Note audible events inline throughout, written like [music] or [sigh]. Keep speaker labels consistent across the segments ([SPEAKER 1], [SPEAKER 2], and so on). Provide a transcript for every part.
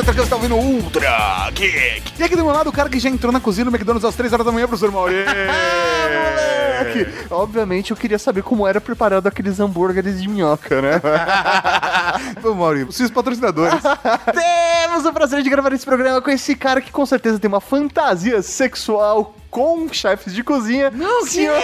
[SPEAKER 1] Cavalaria Geek, eu sou o Tetracan, você tá ouvindo Ultra Geek. E aqui do meu lado, o cara que já entrou na cozinha do McDonald's às 3 horas da manhã, professor Mauri. [laughs]
[SPEAKER 2] Moleque! Obviamente eu queria saber como era preparado aqueles hambúrgueres de minhoca, né? [laughs]
[SPEAKER 1] Ô, Mauri, os seus patrocinadores. [laughs]
[SPEAKER 2] Temos o prazer de gravar esse programa com esse cara que com certeza tem uma fantasia sexual com chefes de cozinha.
[SPEAKER 1] Não,
[SPEAKER 2] senhor...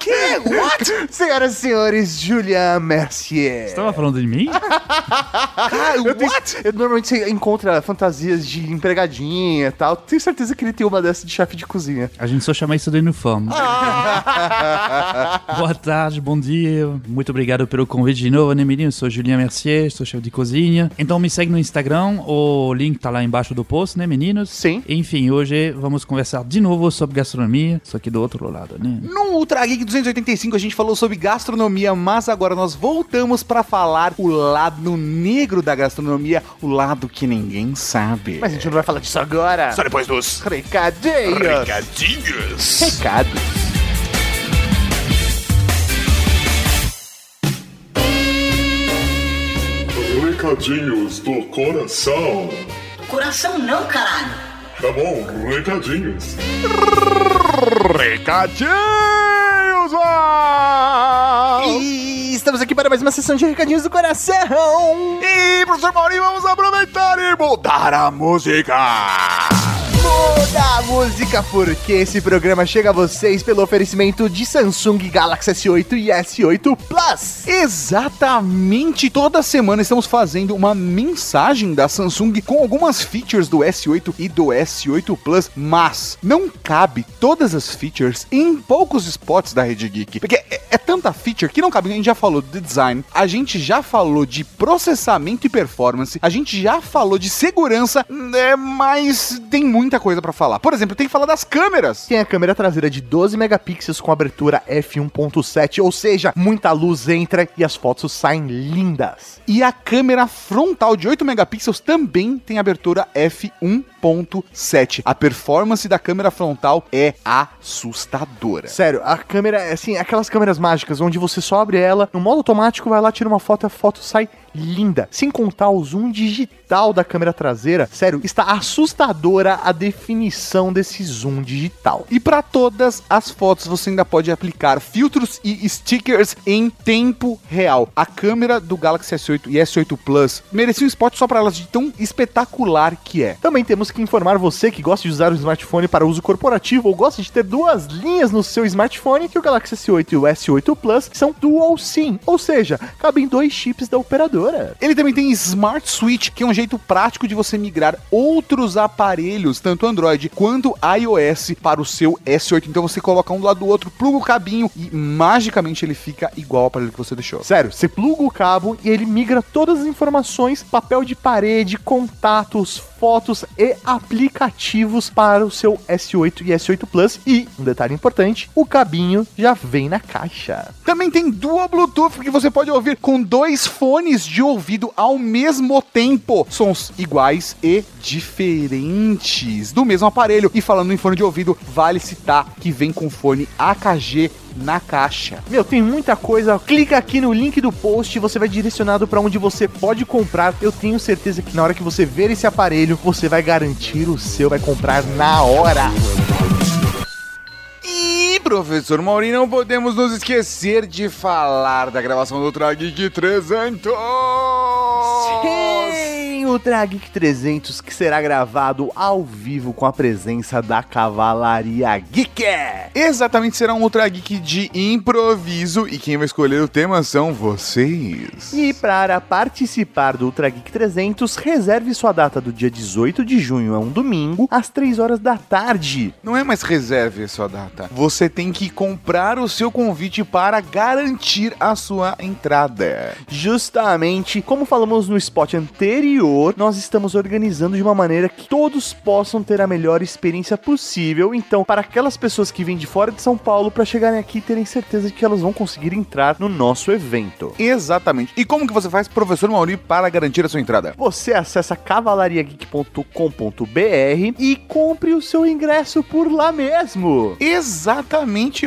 [SPEAKER 1] que? What? [laughs]
[SPEAKER 2] Senhoras e senhores, Julian Mercier.
[SPEAKER 3] Você tava falando de mim?
[SPEAKER 1] Cara,
[SPEAKER 2] Eu, tenho-
[SPEAKER 1] what?
[SPEAKER 2] eu- normalmente você encontra fantasias de empregadinha e tal. Tenho certeza que ele tem uma dessas de chefe de cozinha.
[SPEAKER 3] A gente só chama isso de uniforme. [laughs] Boa tarde, bom dia. Muito obrigado pelo convite de novo, né, menino? Eu sou Julien Mercier, sou chefe de cozinha. Então me segue no Instagram, o link tá lá embaixo do post, né, meninos?
[SPEAKER 2] Sim.
[SPEAKER 3] Enfim, hoje vamos conversar de novo sobre gastronomia, só que do outro lado, né?
[SPEAKER 1] No Ultra Geek 285 a gente falou sobre gastronomia, mas agora nós voltamos pra falar o lado negro da gastronomia, o lado que ninguém sabe.
[SPEAKER 2] Mas a gente não vai falar disso agora.
[SPEAKER 1] só depois dos
[SPEAKER 2] Recadinhos.
[SPEAKER 1] recadinhos.
[SPEAKER 2] Recados.
[SPEAKER 4] Recadinhos do coração.
[SPEAKER 5] Coração não, caralho.
[SPEAKER 4] Tá bom, recadinhos.
[SPEAKER 1] Recadinhos!
[SPEAKER 2] E estamos aqui para mais uma sessão de recadinhos do coração.
[SPEAKER 1] E, professor Maurinho, vamos aproveitar e mudar a música.
[SPEAKER 2] Muda a música porque esse programa chega a vocês pelo oferecimento de Samsung Galaxy S8 e S8 Plus.
[SPEAKER 1] Exatamente, toda semana estamos fazendo uma mensagem da Samsung com algumas features do S8 e do S8 Plus, mas não cabe todas as features em poucos spots da Rede Geek, porque é, é tanta feature que não cabe. A gente já falou de design, a gente já falou de processamento e performance, a gente já falou de segurança, né, mas tem muita coisa pra falar. Por exemplo, tem que falar das câmeras.
[SPEAKER 2] Tem a câmera traseira de 12 megapixels com abertura f1.7, ou seja, muita luz entra e as fotos saem lindas.
[SPEAKER 1] E a câmera frontal de 8 megapixels também tem abertura f1.7. A performance da câmera frontal é assustadora.
[SPEAKER 2] Sério, a câmera é assim, aquelas câmeras mágicas onde você só abre ela, no modo automático vai lá, tira uma foto e a foto sai linda. Sem contar o zoom digital da câmera traseira. Sério, está assustadora a definição desse zoom digital.
[SPEAKER 1] E para todas as fotos você ainda pode aplicar filtros e stickers em tempo real. A câmera do Galaxy S8 e S8 Plus merecia um spot só para elas de tão espetacular que é.
[SPEAKER 2] Também temos que informar você que gosta de usar o smartphone para uso corporativo ou gosta de ter duas linhas no seu smartphone que o Galaxy S8 e o S8 Plus são Dual SIM, ou seja, cabem dois chips da operadora.
[SPEAKER 1] Ele também tem Smart Switch, que é um jeito prático de você migrar outros aparelhos, tanto Android quanto iOS, para o seu S8. Então você coloca um do lado do outro, pluga o cabinho e magicamente ele fica igual ao aparelho que você deixou.
[SPEAKER 2] Sério, você pluga o cabo e ele migra todas as informações, papel de parede, contatos, fotos e aplicativos para o seu S8 e S8 Plus. E, um detalhe importante, o cabinho já vem na caixa.
[SPEAKER 1] Também tem Dual Bluetooth que você pode ouvir com dois fones de ouvido ao mesmo tempo. Sons iguais e diferentes do mesmo aparelho. E falando em fone de ouvido, vale citar que vem com fone AKG na caixa.
[SPEAKER 2] Meu, tem muita coisa. Clica aqui no link do post você vai direcionado para onde você pode comprar. Eu tenho certeza que na hora que você ver esse aparelho, você vai garantir o seu, vai comprar na hora.
[SPEAKER 1] E, professor Maurinho, não podemos nos esquecer de falar da gravação do Ultra Geek 300.
[SPEAKER 2] Sim, o Dragik 300 que será gravado ao vivo com a presença da Cavalaria Geek.
[SPEAKER 1] Exatamente, será um Ultra Geek de improviso e quem vai escolher o tema são vocês.
[SPEAKER 2] E para participar do Ultra Geek 300, reserve sua data do dia 18 de junho, é um domingo, às 3 horas da tarde.
[SPEAKER 1] Não é mais reserve sua data. Você tem que comprar o seu convite para garantir a sua entrada.
[SPEAKER 2] Justamente, como falamos no spot anterior, nós estamos organizando de uma maneira que todos possam ter a melhor experiência possível. Então, para aquelas pessoas que vêm de fora de São Paulo, para chegarem aqui e terem certeza de que elas vão conseguir entrar no nosso evento.
[SPEAKER 1] Exatamente. E como que você faz, professor Mauri, para garantir a sua entrada?
[SPEAKER 2] Você acessa cavalariageek.com.br e compre o seu ingresso por lá mesmo.
[SPEAKER 1] Exatamente,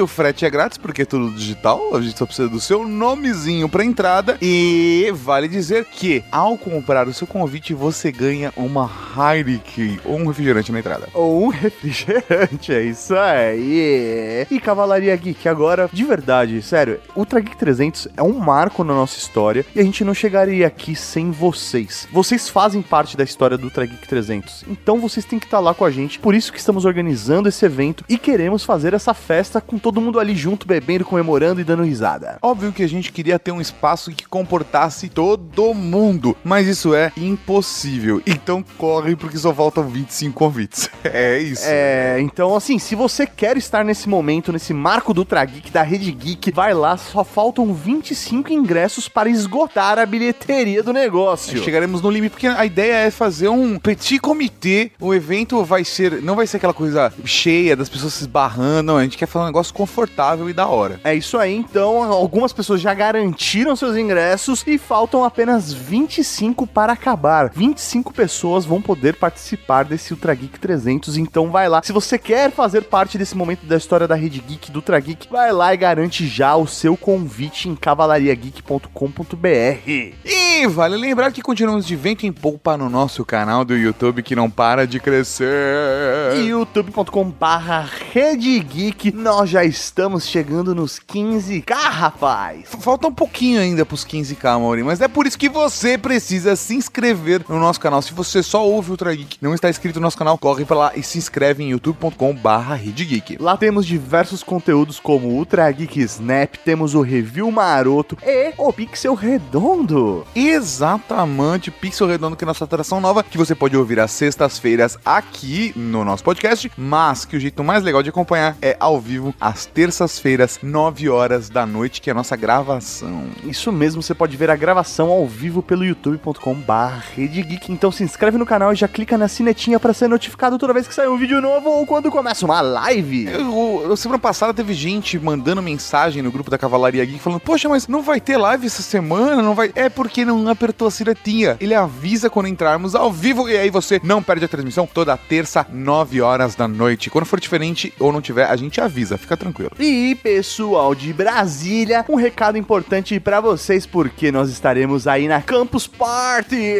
[SPEAKER 1] o frete é grátis porque é tudo digital, a gente só precisa do seu nomezinho para entrada e vale dizer que ao comprar o seu convite você ganha uma Heineken ou um refrigerante na entrada.
[SPEAKER 2] Ou um [laughs] refrigerante, é isso aí. E Cavalaria Geek, agora, de verdade, sério, Ultra Geek 300 é um marco na nossa história e a gente não chegaria aqui sem vocês. Vocês fazem parte da história do Ultra Geek 300, então vocês têm que estar lá com a gente. Por isso que estamos organizando esse evento e queremos fazer essa festa com todo mundo ali junto, bebendo, comemorando e dando risada.
[SPEAKER 1] Óbvio que a gente queria ter um espaço que comportasse todo mundo, mas isso é impossível. Então corre porque só faltam 25 convites. [laughs] É isso.
[SPEAKER 2] É, então assim, se você quer estar nesse momento, nesse marco do Ultra Geek, da Rede Geek, vai lá, só faltam 25 ingressos para esgotar a bilheteria do negócio.
[SPEAKER 1] Chegaremos no limite, porque a ideia é fazer um petit comitê. O evento vai ser. Não vai ser aquela coisa cheia das pessoas se esbarrando. Não, a gente quer fazer um negócio confortável e da hora.
[SPEAKER 2] É isso aí, então algumas pessoas já garantiram seus ingressos e faltam apenas 25 para acabar. 25 pessoas vão poder participar desse Ultra Geek 300, então vai lá. Se você quer fazer parte desse momento da história da Rede Geek, do Ultra Geek, vai lá e garante já o seu convite em cavalariageek.com.br.
[SPEAKER 1] E vale lembrar que continuamos de vento em polpa no nosso canal do YouTube que não para de crescer.
[SPEAKER 2] youtube.com barra Rede Geek, nós já estamos chegando nos 15k, rapaz!
[SPEAKER 1] Falta um pouquinho ainda pros 15k, Mauri, mas é por isso que você precisa se inscrever no nosso canal. Se você só ouve Ultra Geek, não está inscrito no nosso canal, corre pra lá e se inscreve em youtube.com barra Rede Geek.
[SPEAKER 2] Lá temos diversos conteúdos como Ultra Geek Snap, temos o Review Maroto e o Pixel Redondo.
[SPEAKER 1] Exatamente, Pixel Redondo, que é a nossa atração nova, que você pode ouvir às sextas-feiras aqui no nosso podcast, mas que o jeito mais legal de acompanhar é ao vivo às terças-feiras, 9 horas da noite, que é a nossa gravação.
[SPEAKER 2] Isso mesmo, você pode ver a gravação ao vivo pelo youtube.com barra Rede Geek. Então se inscreve no canal e já clica na sinetinha para ser notificado toda vez que sair um vídeo novo ou quando começa uma live.
[SPEAKER 1] Eu, eu- semana passada teve gente mandando mensagem no grupo da Cavalaria Geek falando: Poxa, mas não vai ter live essa semana? Não vai. É porque não apertou a siretinha. Ele avisa quando entrarmos ao vivo e aí você não perde a transmissão toda terça, 9 horas da noite. Quando for diferente ou não tiver, a gente avisa, fica tranquilo.
[SPEAKER 2] E pessoal de Brasília, um recado importante pra vocês porque nós estaremos aí na Campus Party.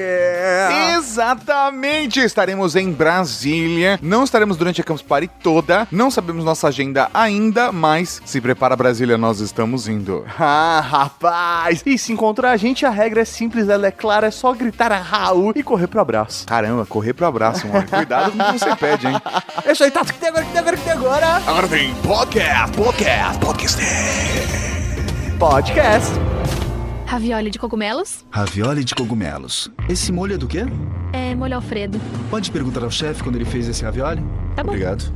[SPEAKER 1] Exatamente! Estaremos em Brasília. Não estaremos durante a Campus Party toda. Não sabemos nossa agenda ainda, mas se prepara Brasília, nós estamos indo. [laughs]
[SPEAKER 2] Ah, rapaz! E se encontrar a gente, a regra é simples, ela é clara, é só gritar a Raul e correr pro abraço.
[SPEAKER 1] Caramba, correr pro abraço, mano. Cuidado com o que você pede, hein? [laughs]
[SPEAKER 2] É isso aí, Tato, que tem agora, que tem agora, que tem agora?
[SPEAKER 1] Agora tem podcast, podcast, podcast.
[SPEAKER 2] Podcast.
[SPEAKER 6] Ravioli de cogumelos?
[SPEAKER 7] Ravioli de cogumelos. Esse molho é do quê?
[SPEAKER 6] É molho Alfredo.
[SPEAKER 7] Pode perguntar ao chefe quando ele fez esse ravioli?
[SPEAKER 6] Tá bom.
[SPEAKER 7] Obrigado.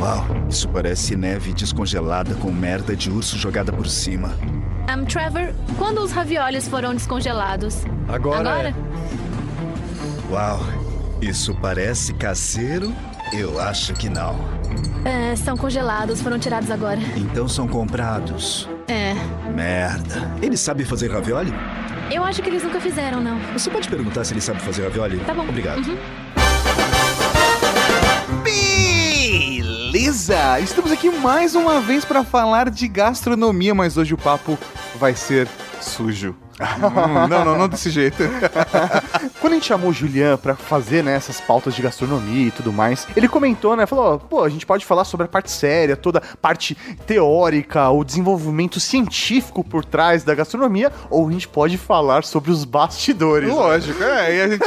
[SPEAKER 7] Uau, isso parece neve descongelada com merda de urso jogada por cima.
[SPEAKER 6] Um, Trevor, quando os raviolis foram descongelados?
[SPEAKER 7] Agora,
[SPEAKER 6] Agora?
[SPEAKER 7] é. Uau, isso parece caseiro? Eu acho que não.
[SPEAKER 6] É, são congelados, foram tirados agora.
[SPEAKER 7] Então são comprados.
[SPEAKER 6] É.
[SPEAKER 7] Merda. Ele sabe fazer ravioli?
[SPEAKER 6] Eu acho que eles nunca fizeram, não.
[SPEAKER 7] Você pode perguntar se ele sabe fazer ravioli?
[SPEAKER 6] Tá bom.
[SPEAKER 7] Obrigado.
[SPEAKER 6] Uhum.
[SPEAKER 1] Beleza! Estamos aqui mais uma vez para falar de gastronomia, mas hoje o papo vai ser sujo. Hum, não, não, não desse jeito. [laughs]
[SPEAKER 2] Quando a gente chamou o Julian pra fazer, né, essas pautas de gastronomia e tudo mais, ele comentou, né, falou, ó, pô, a gente pode falar sobre a parte séria, toda a parte teórica, o desenvolvimento científico por trás da gastronomia, ou a gente pode falar sobre os bastidores. né?
[SPEAKER 1] Lógico, é, e a gente.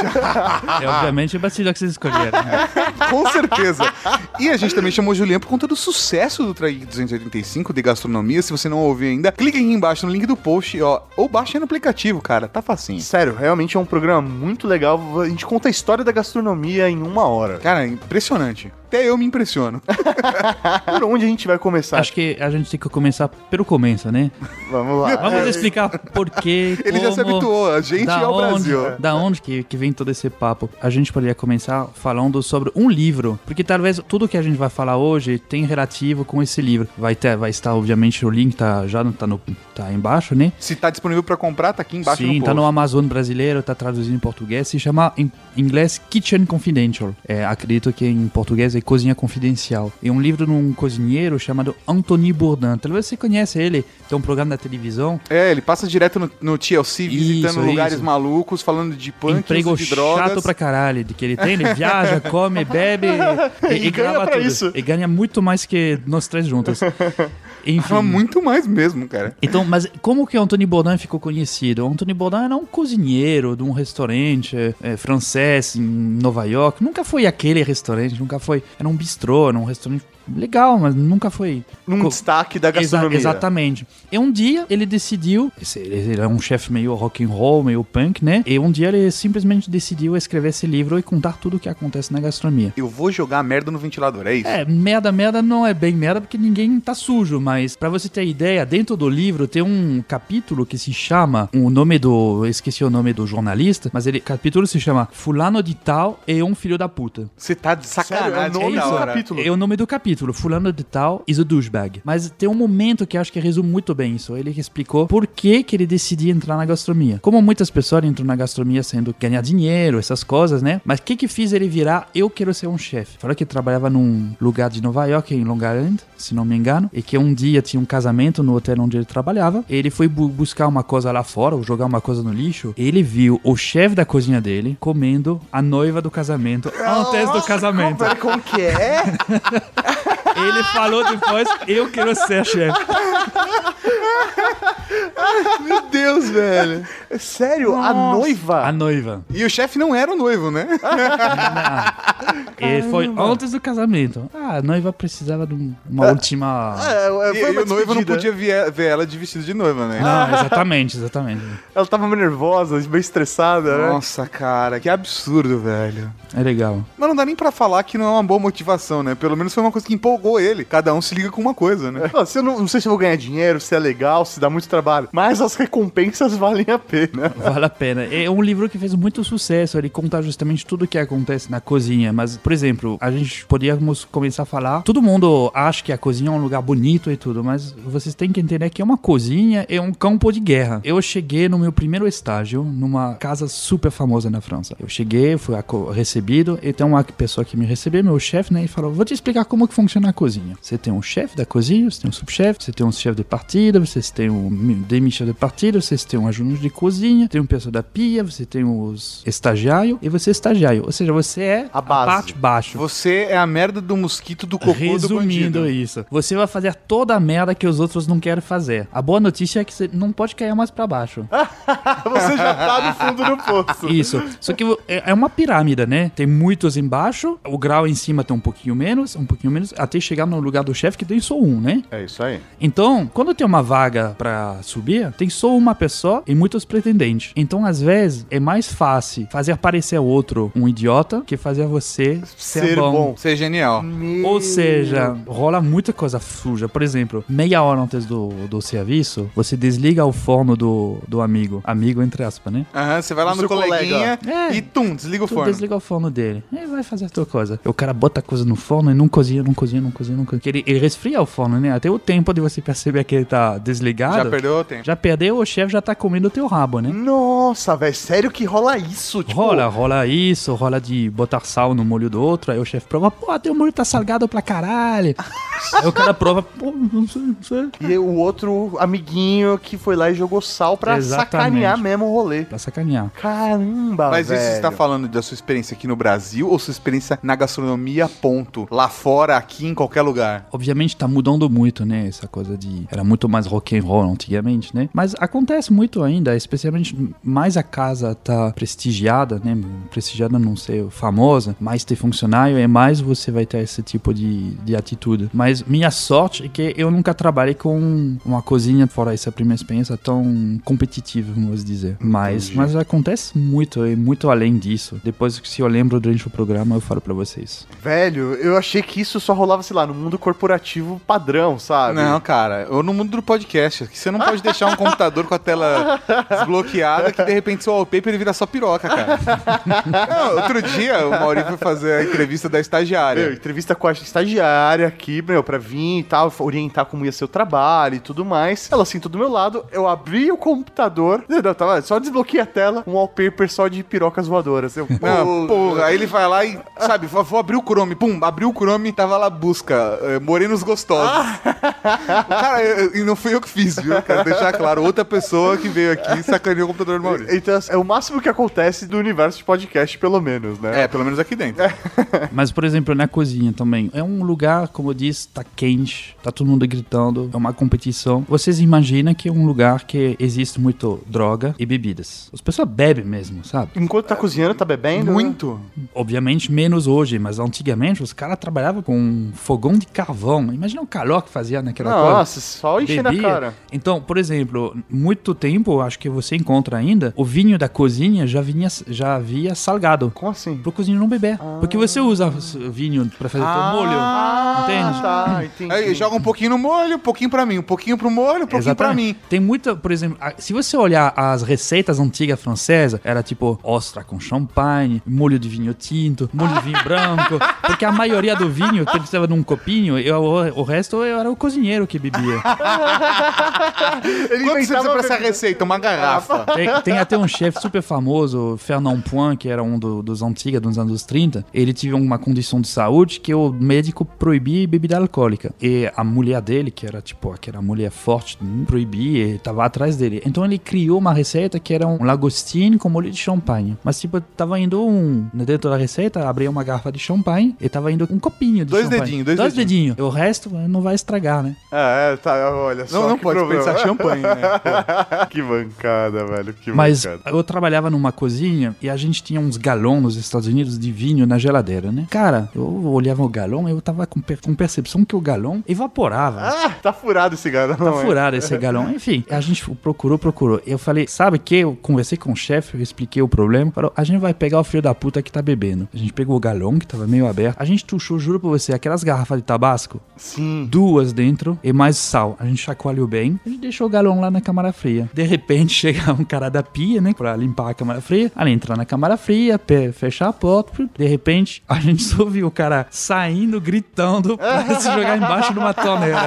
[SPEAKER 3] É, obviamente, o bastidor que vocês escolheram. né? [laughs]
[SPEAKER 1] Com certeza. E a gente também chamou o Julian por conta do sucesso do Trageek 285 de gastronomia. Se você não ouviu ainda, clique aqui embaixo no link do post, ó, ou baixa no aplicativo, cara. Tá facinho.
[SPEAKER 2] Sério, realmente é um programa muito legal. A gente conta a história da gastronomia em uma hora.
[SPEAKER 1] Cara, impressionante. Até eu me impressiono. [laughs]
[SPEAKER 2] Por onde a gente vai começar?
[SPEAKER 3] Acho que a gente tem que começar pelo começo, né?
[SPEAKER 2] Vamos lá.
[SPEAKER 3] Vamos explicar por quê, [laughs]
[SPEAKER 1] Ele já se
[SPEAKER 3] como,
[SPEAKER 1] habituou, a gente é o
[SPEAKER 3] onde,
[SPEAKER 1] Brasil.
[SPEAKER 3] Da onde que, que vem todo esse papo? A gente poderia começar falando sobre um livro, porque talvez tudo que a gente vai falar hoje tem relativo com esse livro. Vai ter, vai estar obviamente o link tá já tá no tá embaixo, né?
[SPEAKER 1] Se tá disponível pra comprar, tá aqui embaixo
[SPEAKER 3] Sim,
[SPEAKER 1] no
[SPEAKER 3] tá no. Amazon brasileiro, tá traduzido em português, se chama em inglês Kitchen Confidential. É, acredito que em português é Cozinha Confidencial. É um livro de um cozinheiro chamado Anthony Bourdain. Talvez você conhece ele, tem um programa na televisão.
[SPEAKER 1] É, ele passa direto no, no TLC, visitando
[SPEAKER 3] Isso,
[SPEAKER 1] lugares
[SPEAKER 3] isso.
[SPEAKER 1] malucos, falando de punk,
[SPEAKER 3] Emprego
[SPEAKER 1] de drogas.
[SPEAKER 3] chato pra caralho de que ele tem. Ele [laughs] viaja, come, bebe [laughs] e,
[SPEAKER 2] E ganha
[SPEAKER 3] grava
[SPEAKER 2] pra
[SPEAKER 3] tudo.
[SPEAKER 2] isso.
[SPEAKER 3] E ganha muito mais que nós três juntos. [laughs] Enfim.
[SPEAKER 1] Muito mais mesmo, cara.
[SPEAKER 3] Então, mas como que o Anthony Bourdain ficou conhecido? O Anthony Bourdain era um cozinheiro de um restaurante eh, francês em Nova York. Nunca foi aquele restaurante, nunca foi. Era um bistrô, era um restaurante legal, mas nunca foi.
[SPEAKER 2] Num
[SPEAKER 3] Co-
[SPEAKER 2] destaque da
[SPEAKER 3] Exa-
[SPEAKER 2] gastronomia.
[SPEAKER 3] exatamente. E um dia ele decidiu, esse- ele era um chefe meio rock and roll, meio punk, né? E um dia ele simplesmente decidiu escrever esse livro e contar tudo o que acontece na gastronomia.
[SPEAKER 1] Eu vou jogar merda no ventilador, é isso?
[SPEAKER 3] É, merda, merda não é bem merda porque ninguém tá sujo, mas pra você ter ideia, dentro do livro tem um capítulo que se chama, o nome do, eu esqueci o nome do jornalista, mas ele, capítulo se chama Fulano de Tal é um filho da puta.
[SPEAKER 1] Você tá de sacanagem,
[SPEAKER 2] Sério? É o nome do
[SPEAKER 1] hora.
[SPEAKER 2] capítulo.
[SPEAKER 3] É o nome do capítulo, Fulano de Tal is a douchebag. Mas tem um momento que acho que resume muito bem isso. Ele explicou por que, que ele decidiu entrar na gastronomia. Como muitas pessoas entram na gastronomia sendo ganhar dinheiro, essas coisas, né? Mas o que que fez ele virar eu quero ser um chefe? Falou que trabalhava num lugar de Nova York, em Long Island, se não me engano, e que um dia tinha um casamento no hotel onde ele trabalhava. Ele foi bu- buscar uma coisa lá fora, ou jogar uma coisa no lixo. Ele viu o chefe da cozinha dele comendo a noiva do casamento antes do casamento.
[SPEAKER 2] Peraí, como que é? [laughs]
[SPEAKER 3] Ele falou depois, eu quero ser chefe. [laughs]
[SPEAKER 1] Meu Deus, velho.
[SPEAKER 2] É Sério? A noiva?
[SPEAKER 3] A noiva.
[SPEAKER 1] E o chefe não era o noivo, né? [laughs]
[SPEAKER 3] E foi antes do casamento. Ah, a noiva precisava de um- uma última.
[SPEAKER 2] É, é,
[SPEAKER 1] E, e o noivo não podia ver, ver ela de vestido de noiva, né?
[SPEAKER 3] Não, [laughs] exatamente, exatamente.
[SPEAKER 2] Ela tava meio nervosa, meio estressada, né?
[SPEAKER 1] Nossa, cara, que absurdo, velho.
[SPEAKER 3] É legal.
[SPEAKER 1] Mas não dá nem pra falar que não é uma boa motivação, né? Pelo menos foi uma coisa que empolgou ele. Cada um se liga com uma coisa, né?
[SPEAKER 2] Ah, se eu não, não sei se eu vou ganhar dinheiro, se é legal, se dá muito trabalho. Mas as recompensas valem a pena.
[SPEAKER 3] Vale a pena. É um livro que fez muito sucesso. Ele conta justamente tudo o que acontece na cozinha. Mas, por exemplo, a gente poderíamos começar a falar. Todo mundo acha que a cozinha é um lugar bonito e tudo, mas vocês têm que entender que uma cozinha é um campo de guerra. Eu cheguei no meu primeiro estágio numa casa super famosa na França. Eu cheguei, fui recebido, e tem uma pessoa que me recebeu, meu chefe, né? E falou: Vou te explicar como que funciona a cozinha. Você tem um chefe da cozinha, você tem um subchefe, você tem um chefe de partida, vocês têm um demi-chefe de partida, vocês têm um ajudante de cozinha, tem um pessoa da pia, você tem os estagiários e você é estagiário. Ou seja, você é
[SPEAKER 2] A base.
[SPEAKER 3] parte baixo.
[SPEAKER 1] Você é a merda do mosquito do cocô do
[SPEAKER 3] Resumindo
[SPEAKER 1] bandido.
[SPEAKER 3] isso, você vai fazer toda a merda que os outros não querem fazer. A boa notícia é que você não pode cair mais pra baixo. [laughs]
[SPEAKER 2] Você já tá no fundo do poço.
[SPEAKER 3] Isso. Só que é é uma pirâmide, né? Tem muitos embaixo, o grau em cima tem um pouquinho menos, um pouquinho menos, até chegar no lugar do chefe que tem só um, né?
[SPEAKER 2] É isso aí.
[SPEAKER 3] Então, quando tem uma vaga subir, tem só uma pessoa e muitos pretendentes. Então, às vezes, é mais fácil fazer parecer o outro um idiota que fazer você ser,
[SPEAKER 2] Ser
[SPEAKER 3] bom.
[SPEAKER 2] bom.
[SPEAKER 1] Você é genial.
[SPEAKER 3] Ou seja, rola muita coisa suja. Por exemplo, meia hora antes do, do serviço, você desliga o forno do, do amigo. Amigo, entre aspas, né?
[SPEAKER 1] Aham, você vai lá no coleguinha
[SPEAKER 3] colega. É.
[SPEAKER 1] e tum, desliga o
[SPEAKER 3] Tu
[SPEAKER 1] forno.
[SPEAKER 3] desliga o forno dele. E vai fazer a tua coisa. O cara bota a coisa no forno e não cozinha, não cozinha, não cozinha, não cozinha. Ele, ele resfria o forno, né? Até o tempo de você perceber que ele tá desligado.
[SPEAKER 1] Já perdeu o tempo.
[SPEAKER 3] Já perdeu, o chefe já tá comendo o teu rabo, né?
[SPEAKER 2] Nossa, velho, sério que rola isso? Tipo,
[SPEAKER 3] Rola, rola isso, rola de botar sal no molho do outro, aí o chefe prova, pô, teu molho tá salgado pra caralho. [laughs] aí o cara prova, pô, não sei, não sei.
[SPEAKER 2] E o outro amiguinho que foi lá e jogou sal pra
[SPEAKER 3] Exatamente.
[SPEAKER 2] sacanear mesmo o rolê.
[SPEAKER 3] Pra sacanear.
[SPEAKER 2] Caramba,
[SPEAKER 1] Mas
[SPEAKER 2] velho.
[SPEAKER 1] isso você tá falando da sua experiência aqui no Brasil ou sua experiência na gastronomia, ponto? Lá fora, aqui, em qualquer lugar?
[SPEAKER 3] Obviamente tá mudando muito, né? Essa coisa de. Era muito mais rock and roll antigamente, né? Mas acontece muito ainda, especialmente mais a casa tá prestigiada, né? Prestigiada, não sei, famosa, mais ter funcionário, é mais você vai ter esse tipo de, de atitude. Mas minha sorte é que eu nunca trabalhei com uma cozinha, fora essa primeira experiência, tão competitiva, vamos dizer. Mas, mas acontece muito, e muito além disso. Depois, se eu lembro durante o programa, eu falo pra vocês.
[SPEAKER 2] Velho, eu achei que isso só rolava, sei lá, no mundo corporativo padrão, sabe?
[SPEAKER 1] Não, cara, ou no mundo do podcast, que você não pode deixar um computador com a tela desbloqueada que de repente seu wallpaper ele vira só piroca, cara. Não, outro dia o Maurício foi fazer a entrevista da
[SPEAKER 2] Meu,
[SPEAKER 1] estagiária.
[SPEAKER 2] entrevista com a estagiária aqui, meu, meu, pra vir e tal, orientar como ia ser o trabalho e tudo mais. Ela sentou do meu lado, eu abri o computador, [laughs] não, tava, só desbloqueei a tela, um wallpaper só de pirocas voadoras. Eu,
[SPEAKER 1] Não, porra, aí ele vai lá e, sabe, vou, vou abrir o Chrome. Pum, abriu o Chrome, tava lá, busca, eh, morenos gostosos. cara, eu- e não fui eu que fiz, viu? Quero deixar claro, outra pessoa que veio aqui sacaneou o computador do Maurício.
[SPEAKER 2] Então, assim, é o máximo que acontece do universo de podcast, pelo menos, né?
[SPEAKER 1] É, pelo menos aqui dentro. [laughs]
[SPEAKER 3] Mas, por exemplo, na cozinha também. É um lugar, como eu disse, tá quente, tá todo mundo gritando, é uma competição. Vocês imaginam que é um lugar que existe muito droga e bebidas. As pessoas bebem mesmo, sabe?
[SPEAKER 2] Enquanto tá cozinhando, tá bebendo.
[SPEAKER 1] Muito.
[SPEAKER 3] Obviamente menos hoje, mas antigamente os caras trabalhavam com um fogão de carvão. Imagina o calor que fazia naquela coisa.
[SPEAKER 2] Nossa, só encher na cara.
[SPEAKER 3] Então, por exemplo, muito tempo, acho que você encontra ainda, o vinho da cozinha já vinha já havia salgado.
[SPEAKER 2] Como assim?
[SPEAKER 3] Pro cozinheiro não beber. Porque você usa vinho pra fazer teu molho. Entende?
[SPEAKER 2] tá, entendi.
[SPEAKER 1] Aí joga um pouquinho no molho, um pouquinho pra mim, um pouquinho pro molho, um pouquinho pra mim.
[SPEAKER 3] Tem muita, por exemplo, se você olhar as receitas antigas francesas, era tipo ostra com champanhe, molho de vinho tinto, molho de vinho branco, [laughs] porque a maioria do vinho precisava de um copinho e o, o resto era o cozinheiro que bebia. [laughs] [laughs]
[SPEAKER 2] Ele
[SPEAKER 1] Quanto você precisa pra essa receita? Uma garrafa.
[SPEAKER 3] Tem, tem até um chefe super famoso, Fernand Point, que era um do- dos antigos, dos anos 30. Ele teve uma condição de saúde que o médico proibia bebida alcoólica. E a mulher dele, que era tipo aquela mulher forte, proibia e tava atrás dele. Então ele criou uma receita que era um lagostine com molho de champanhe. Mas tipo, tava indo um. Dentro da receita, abria uma garrafa de champanhe e tava indo um copinho de
[SPEAKER 1] Dois
[SPEAKER 3] champanhe.
[SPEAKER 1] dedinhos, dois
[SPEAKER 3] dois dedinhos. O resto eh, não vai estragar, né?
[SPEAKER 2] É, tá, olha só.
[SPEAKER 1] Não, não
[SPEAKER 2] que
[SPEAKER 1] pode
[SPEAKER 2] problema.
[SPEAKER 1] pensar champanhe, né? [laughs]
[SPEAKER 2] que bancada, velho. Que
[SPEAKER 3] Mas
[SPEAKER 2] bancada.
[SPEAKER 3] eu trabalhava numa cozinha e a gente tinha uns galões nos Estados Unidos de vinho na geladeira, né? Cara, eu olhava o galão e eu tava com, per- com percepção que o galão evaporava.
[SPEAKER 2] Ah, tá furado esse cara.
[SPEAKER 3] Tá furado esse [laughs] galão. Enfim, a gente procurou, procurou. Eu falei, sabe que? Eu conversei com o chefe, eu expliquei o problema. Falou, a gente vai pegar o filho da puta que tá bebendo. A gente pegou o galão, que tava meio aberto. A gente tuchou, juro pra você, aquelas garrafas de tabasco.
[SPEAKER 2] Sim.
[SPEAKER 3] Duas dentro e mais sal. A gente chacoalhou bem. A gente deixou o galão lá na câmara fria. De repente, [laughs] chega um cara da pia, né? Pra limpar a câmara fria. Ali entrar na câmara fria, fechar a porta. De repente, a [laughs] gente só viu o cara saindo, gritando [laughs] pra se jogar embaixo de uma torneira.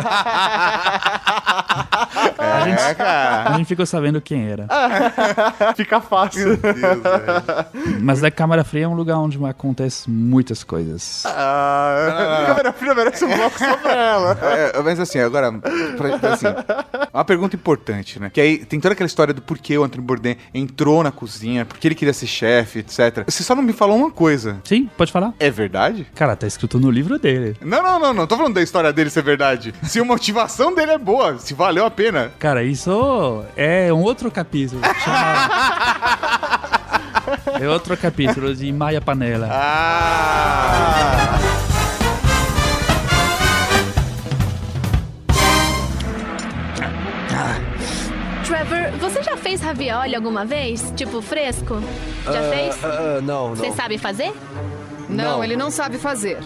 [SPEAKER 3] A gente, a gente ficou sabendo quem era.
[SPEAKER 2] Fica fácil.
[SPEAKER 3] Mas a câmara fria é um lugar onde acontece muitas coisas.
[SPEAKER 2] Ah, câmera fria merece um bloco só pra ela.
[SPEAKER 1] É, mas assim, agora, pra- assim, uma pergunta importante, né? Que aí tem toda aquela história do porquê o Anthony Bourdain entrou na cozinha, porque ele queria ser chefe, etc. Você só não me falou uma coisa.
[SPEAKER 3] Sim, pode falar?
[SPEAKER 1] É verdade?
[SPEAKER 3] Cara, tá escrito no livro dele.
[SPEAKER 1] Não, não, não, não. Tô falando da história dele ser verdade. Se a motivação dele é boa, se valeu a pena.
[SPEAKER 3] Cara, isso é um outro capítulo. Chama- [laughs] É outro capítulo de Maia Panela.
[SPEAKER 1] Ah!
[SPEAKER 6] Você já fez ravioli alguma vez? Tipo fresco? Já fez?
[SPEAKER 8] Ah, não,
[SPEAKER 6] Você
[SPEAKER 8] não.
[SPEAKER 6] sabe fazer?
[SPEAKER 9] Não, ele não sabe fazer.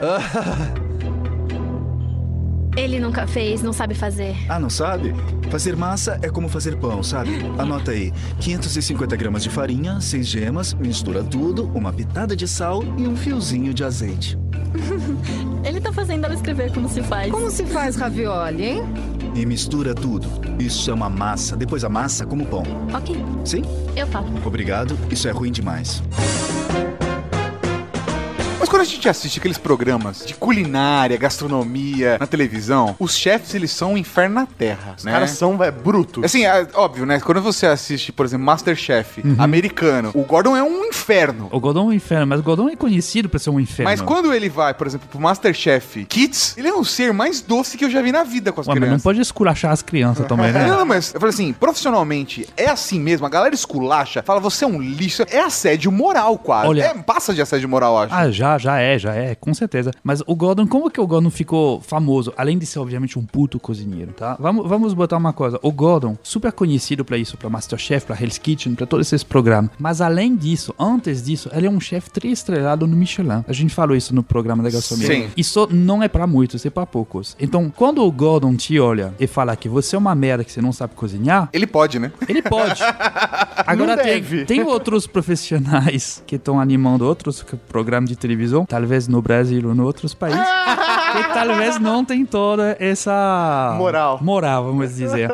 [SPEAKER 9] [laughs]
[SPEAKER 6] Ele nunca fez, não sabe fazer.
[SPEAKER 7] Ah, não sabe? Fazer massa é como fazer pão, sabe? Anota aí: 550 gramas de farinha, 6 gemas, mistura tudo, uma pitada de sal e um fiozinho de azeite. [laughs]
[SPEAKER 6] Ele tá fazendo ela escrever como se faz.
[SPEAKER 9] Como se faz ravioli, hein?
[SPEAKER 7] E mistura tudo. Isso é uma massa. Depois a massa como pão.
[SPEAKER 6] Ok,
[SPEAKER 7] Sim?
[SPEAKER 6] eu falo.
[SPEAKER 7] Obrigado. Isso é ruim demais.
[SPEAKER 1] Quando a gente assiste aqueles programas de culinária, gastronomia na televisão, os chefs eles são um inferno na terra,
[SPEAKER 2] Os
[SPEAKER 1] né?
[SPEAKER 2] caras são é, brutos.
[SPEAKER 1] Assim, é óbvio, né? Quando você assiste, por exemplo, Masterchef americano, o Gordon é um inferno.
[SPEAKER 3] O Godon é um inferno, mas o Godon é conhecido por ser um inferno.
[SPEAKER 1] Mas quando ele vai, por exemplo, pro Masterchef Kids, ele é um ser mais doce que eu já vi na vida com as
[SPEAKER 3] Ué, mas não
[SPEAKER 1] crianças.
[SPEAKER 3] pode esculachar as crianças também, né? [laughs]
[SPEAKER 1] Não, mas eu falei assim, profissionalmente, é assim mesmo, a galera esculacha, fala, você é um lixo, é assédio moral quase.
[SPEAKER 3] Olha-
[SPEAKER 1] É, passa de assédio moral, acho.
[SPEAKER 3] Ah, já, já é, já é, com certeza. Mas o Gordon, como que o Gordon ficou famoso? Além de ser, obviamente, um puto cozinheiro, tá? Vamos, vamos botar uma coisa. O Gordon, super conhecido pra isso, pra Masterchef, pra Hell's Kitchen, pra todos esses programas. Mas além disso, antes disso, ele é um chefe triestrelado no Michelin. A gente falou isso no programa da gastronomia.
[SPEAKER 1] Sim.
[SPEAKER 3] Isso não é pra muitos, é pra poucos. Então, quando o Gordon te olha e fala que você é uma merda, que você não sabe cozinhar,
[SPEAKER 1] Ele pode, né?
[SPEAKER 3] ele pode. [laughs] Agora tem, tem outros profissionais que estão animando outros programas de televisão, talvez no Brasil ou em outros países. [laughs] que talvez não tem toda essa
[SPEAKER 2] Moral.
[SPEAKER 3] moral, vamos dizer.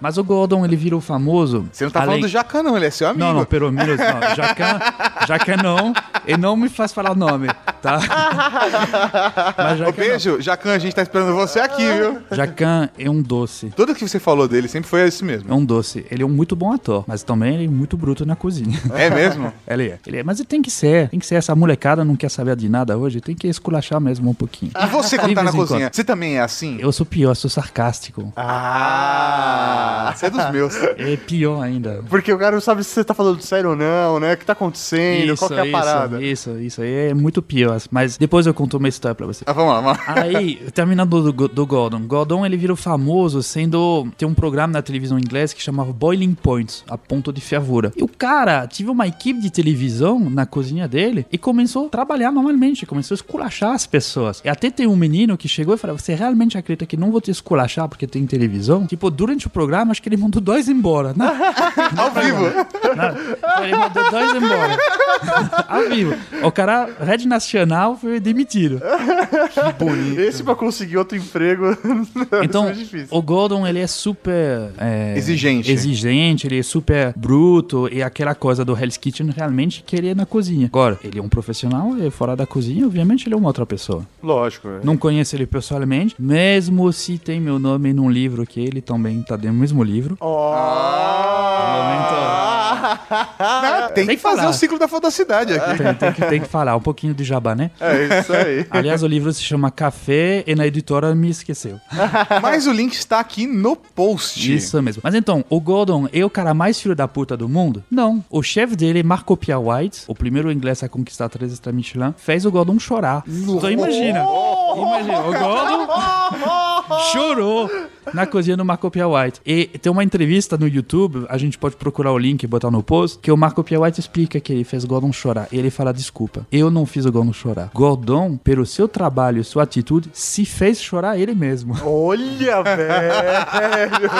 [SPEAKER 3] Mas o Gordon, ele virou famoso.
[SPEAKER 1] Você não tá falando do Jacan, não, ele é seu amigo.
[SPEAKER 3] Não, não, pelo menos não. Jacan, Jacan não. E não me faz falar o nome, tá? [laughs] Mas
[SPEAKER 1] Ô, beijo, Jacan, a gente tá esperando você aqui, viu?
[SPEAKER 3] Jacan é um doce.
[SPEAKER 1] Tudo que você falou dele sempre foi isso
[SPEAKER 3] É
[SPEAKER 1] mesmo.
[SPEAKER 3] um doce. Ele é um muito bom ator, mas também ele é muito bruto na cozinha.
[SPEAKER 1] É mesmo? [laughs]
[SPEAKER 3] Ele é. Ele é. Mas ele tem que ser. Tem que ser. Essa molecada não quer saber de nada hoje. Tem que esculachar mesmo um pouquinho.
[SPEAKER 1] E você, quando tá na cozinha, você também é assim?
[SPEAKER 3] Eu sou pior, sou sarcástico.
[SPEAKER 1] Ah, você é dos meus.
[SPEAKER 3] É pior ainda.
[SPEAKER 2] Porque o cara não sabe se você tá falando sério ou não, né? O que tá acontecendo, qual que é a parada.
[SPEAKER 3] Isso, isso aí é muito pior. Mas depois eu conto uma história pra você.
[SPEAKER 1] Ah, vamos lá, vamos lá.
[SPEAKER 3] Aí, terminando do, do Gordon. Gordon, ele virou famoso sendo... Tem um programa na televisão inglesa que chamava Boiling Points, a ponto de fervura. E o cara tive uma equipe de televisão na cozinha dele e começou a trabalhar normalmente, começou a esculachar as pessoas. E até tem um menino que chegou e falou, você realmente acredita que não vou te esculachar porque tem televisão? Tipo, durante o programa, acho que ele mandou dois embora. Não, [laughs]
[SPEAKER 1] Ao vivo.
[SPEAKER 3] não, ele mandou dois embora. [laughs] Ao vivo. O cara, Rede Nacional, foi demitido. [laughs]
[SPEAKER 2] Esse pra conseguir outro emprego. [laughs]
[SPEAKER 3] Então,
[SPEAKER 2] é difícil.
[SPEAKER 3] o Gordon, ele é super... é,
[SPEAKER 1] Exigente.
[SPEAKER 3] Exigente, ele é super bruto e aquela coisa do Hell's Kitchen realmente querer na cozinha. Agora, ele é um profissional e fora da cozinha, obviamente ele é uma outra pessoa.
[SPEAKER 2] Lógico, é.
[SPEAKER 3] Não conheço ele pessoalmente, mesmo se tem meu nome num livro que ele também tá dentro do mesmo livro.
[SPEAKER 1] Ah, tem,
[SPEAKER 3] Tem
[SPEAKER 1] que fazer
[SPEAKER 3] falar.
[SPEAKER 1] o ciclo da fodacidade aqui.
[SPEAKER 3] Tem, tem que, tem que falar um pouquinho de jabá, né?
[SPEAKER 2] É isso aí. [laughs]
[SPEAKER 3] Aliás, o livro se chama Café e na editora me esqueceu. [laughs]
[SPEAKER 1] Mas o link está aqui no post.
[SPEAKER 3] Isso mesmo. Mas então, o Gordon é o cara mais filho da puta do mundo? Não. O chefe dele, Marco Pia White, o primeiro inglês a conquistar três estrelas Michelin, fez o Gordon chorar. Então imagina. Imagina, o Gordon [laughs] chorou na cozinha do Marco Pia White. E tem uma entrevista no YouTube, a gente pode procurar o link e botar no post, que o Marco Pia White explica que ele fez o Gordon chorar. E ele fala, desculpa, eu não fiz o Gordon chorar. Gordon, pelo seu trabalho e sua atitude, se fez chorar ele mesmo.
[SPEAKER 2] Olha, [laughs] velho.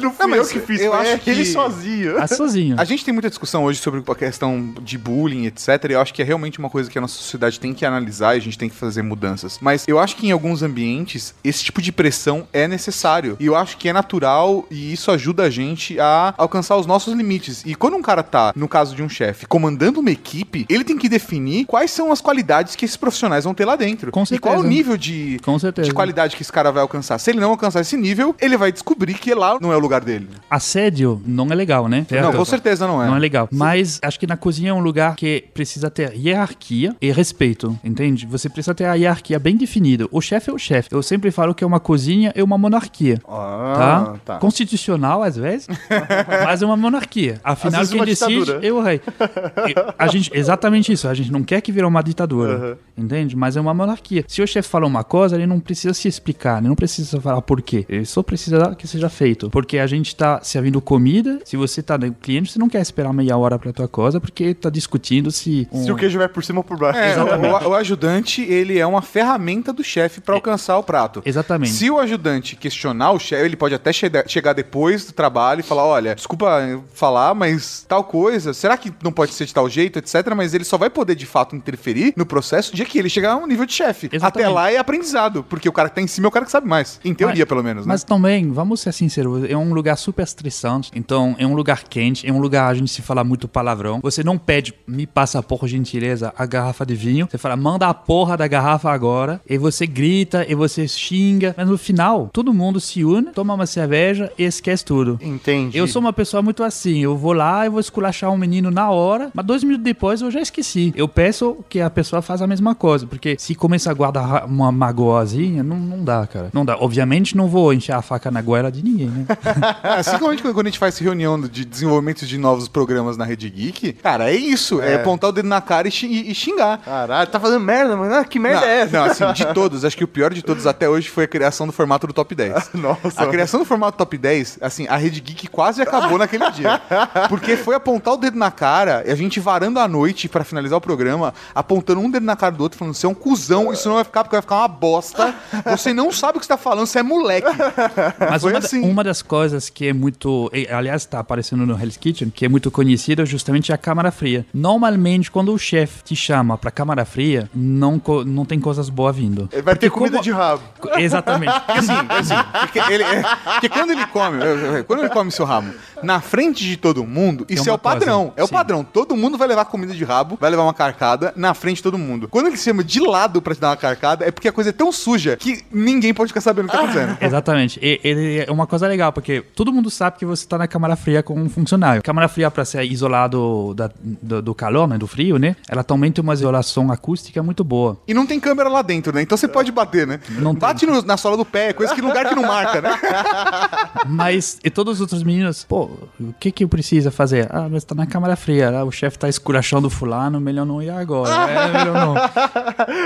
[SPEAKER 2] Não fui
[SPEAKER 1] Não,
[SPEAKER 2] eu que fiz,
[SPEAKER 1] eu acho que-
[SPEAKER 2] ele sozinho.
[SPEAKER 3] Ah, sozinho.
[SPEAKER 1] A gente tem muita discussão hoje sobre a questão de bullying, etc. E eu acho que é realmente uma coisa que a nossa sociedade tem que analisar e a gente tem que fazer mudanças. Mas eu acho que em alguns ambientes, esse tipo de pressão é necessário. E eu acho que é natural e isso ajuda a gente a alcançar os nossos limites. E quando um cara tá, no caso de um chefe, comandando uma equipe, ele tem que definir quais são as qualidades que esses profissionais vão ter lá dentro.
[SPEAKER 3] Com
[SPEAKER 1] e qual é o
[SPEAKER 3] certeza.
[SPEAKER 1] nível de,
[SPEAKER 3] certeza.
[SPEAKER 1] de qualidade que esse cara vai alcançar. Se ele não alcançar esse nível, ele vai descobrir que lá não é o lugar dele.
[SPEAKER 3] Assédio não é legal, né?
[SPEAKER 1] Não, com certeza não é.
[SPEAKER 3] Não é legal. Mas acho que na cozinha é um lugar que precisa ter hierarquia e respeito, entende? Você precisa ter a hierarquia bem definida. O chefe é o chefe. Eu sempre falo que é uma cozinha é uma monarquia.
[SPEAKER 2] Ah,
[SPEAKER 3] tá?
[SPEAKER 2] tá.
[SPEAKER 3] Constitucional, às vezes, [laughs] mas é uma monarquia. Afinal, quem decide
[SPEAKER 2] ditadura.
[SPEAKER 3] é o rei. A gente, exatamente isso. A gente não quer que vire uma ditadura, entende? Mas é uma monarquia. Se o chefe fala uma coisa, ele não precisa se explicar, ele não precisa falar por quê. Ele só precisa que seja feito. Porque a gente tá servindo comida, se você tá no cliente, você não quer esperar meia hora pra tua coisa, porque tá discutindo se...
[SPEAKER 2] Se o queijo vai por cima ou por baixo.
[SPEAKER 1] É, o, o ajudante, ele é uma ferramenta do chefe pra alcançar o prato.
[SPEAKER 3] Exatamente.
[SPEAKER 1] Se o ajudante questionar o chefe, ele pode até chega- chegar depois do trabalho e falar: olha, desculpa eu falar, mas tal coisa, será que não pode ser de tal jeito, etc. Mas ele só vai poder de fato interferir no processo de que ele chegar a um nível de chefe. Até lá é aprendizado, porque o cara que tá em cima é o cara que sabe mais. Em teoria,
[SPEAKER 3] Mas-
[SPEAKER 1] pelo menos, né?
[SPEAKER 3] Mas também, vamos ser sinceros, é um lugar super estressante. Então, é um lugar quente, é um lugar a gente se fala muito palavrão. Você não pede, me passa por gentileza a garrafa de vinho. Você fala, manda a porra da garrafa agora. E você grita, e você xinga. Mas no final, todo mundo se une, toma uma cerveja e esquece tudo.
[SPEAKER 2] Entendi.
[SPEAKER 3] Eu sou uma pessoa muito assim, eu vou lá e vou esculachar um menino na hora, mas dois minutos depois eu já esqueci. Eu peço que a pessoa faça a mesma coisa, porque se começa a guardar uma magoazinha, não, não dá, cara. Não dá. Obviamente não vou encher a faca na goela de ninguém, né?
[SPEAKER 1] É, [laughs] assim como a gente, quando a gente faz reunião de desenvolvimento de novos programas na Rede Geek, cara, é isso. É, apontar o dedo na cara e, e xingar.
[SPEAKER 2] Caralho, tá fazendo merda, mano. Ah, que merda
[SPEAKER 1] não,
[SPEAKER 2] é essa?
[SPEAKER 1] Não, assim, de todos, acho que o pior de todos até hoje foi a criação criação do formato do Top 10. [laughs]
[SPEAKER 2] Nossa.
[SPEAKER 1] A criação do formato Top 10, assim, a Rede Geek quase acabou naquele dia. [laughs] Porque foi apontar o dedo na cara e a gente varando a noite pra finalizar o programa, apontando um dedo na cara do outro, falando: você é um cuzão, isso não vai ficar porque vai ficar uma bosta. Você não sabe o que você tá falando, você é moleque. [laughs]
[SPEAKER 3] Mas
[SPEAKER 1] Foi
[SPEAKER 3] uma,
[SPEAKER 1] assim.
[SPEAKER 3] uma das coisas que é muito. Aliás, está aparecendo no Hell's Kitchen, que é muito conhecida, é justamente a câmara fria. Normalmente, quando o chefe te chama pra câmara fria, não, não tem coisas boas vindo.
[SPEAKER 2] Vai ter
[SPEAKER 3] Porque
[SPEAKER 2] comida
[SPEAKER 3] como-
[SPEAKER 2] de rabo.
[SPEAKER 3] Exatamente.
[SPEAKER 1] Assim, assim, porque, ele, é, porque quando ele come, é, é, quando ele come seu rabo na frente de todo mundo, isso é, o padrão.
[SPEAKER 3] coisa,
[SPEAKER 1] é o
[SPEAKER 3] sim.
[SPEAKER 1] padrão. Todo mundo vai levar comida de rabo, vai levar uma carcada na frente de todo mundo. Quando ele se chama de lado pra te dar uma carcada, é porque a coisa é tão suja que ninguém pode ficar sabendo o que tá acontecendo. [laughs]
[SPEAKER 3] Exatamente. E, ele é uma coisa legal, porque todo mundo sabe que você tá na câmara fria com um funcionário. Câmara fria, pra ser isolado da- do, do calor, né, do frio, né? Ela também tem uma isolação acústica muito boa.
[SPEAKER 1] E não tem câmera lá dentro, né? Então você pode bater, né?
[SPEAKER 3] Não tem.
[SPEAKER 1] Bate no- na sola do pé, coisa que lugar que não marca, né? [laughs]
[SPEAKER 3] Mas, e todos os outros meninos, pô, o que que precisa fazer? Ah, mas tá na câmara fria, ah, o chefe tá esculachando fulano, melhor não ir agora. É, [laughs] melhor não.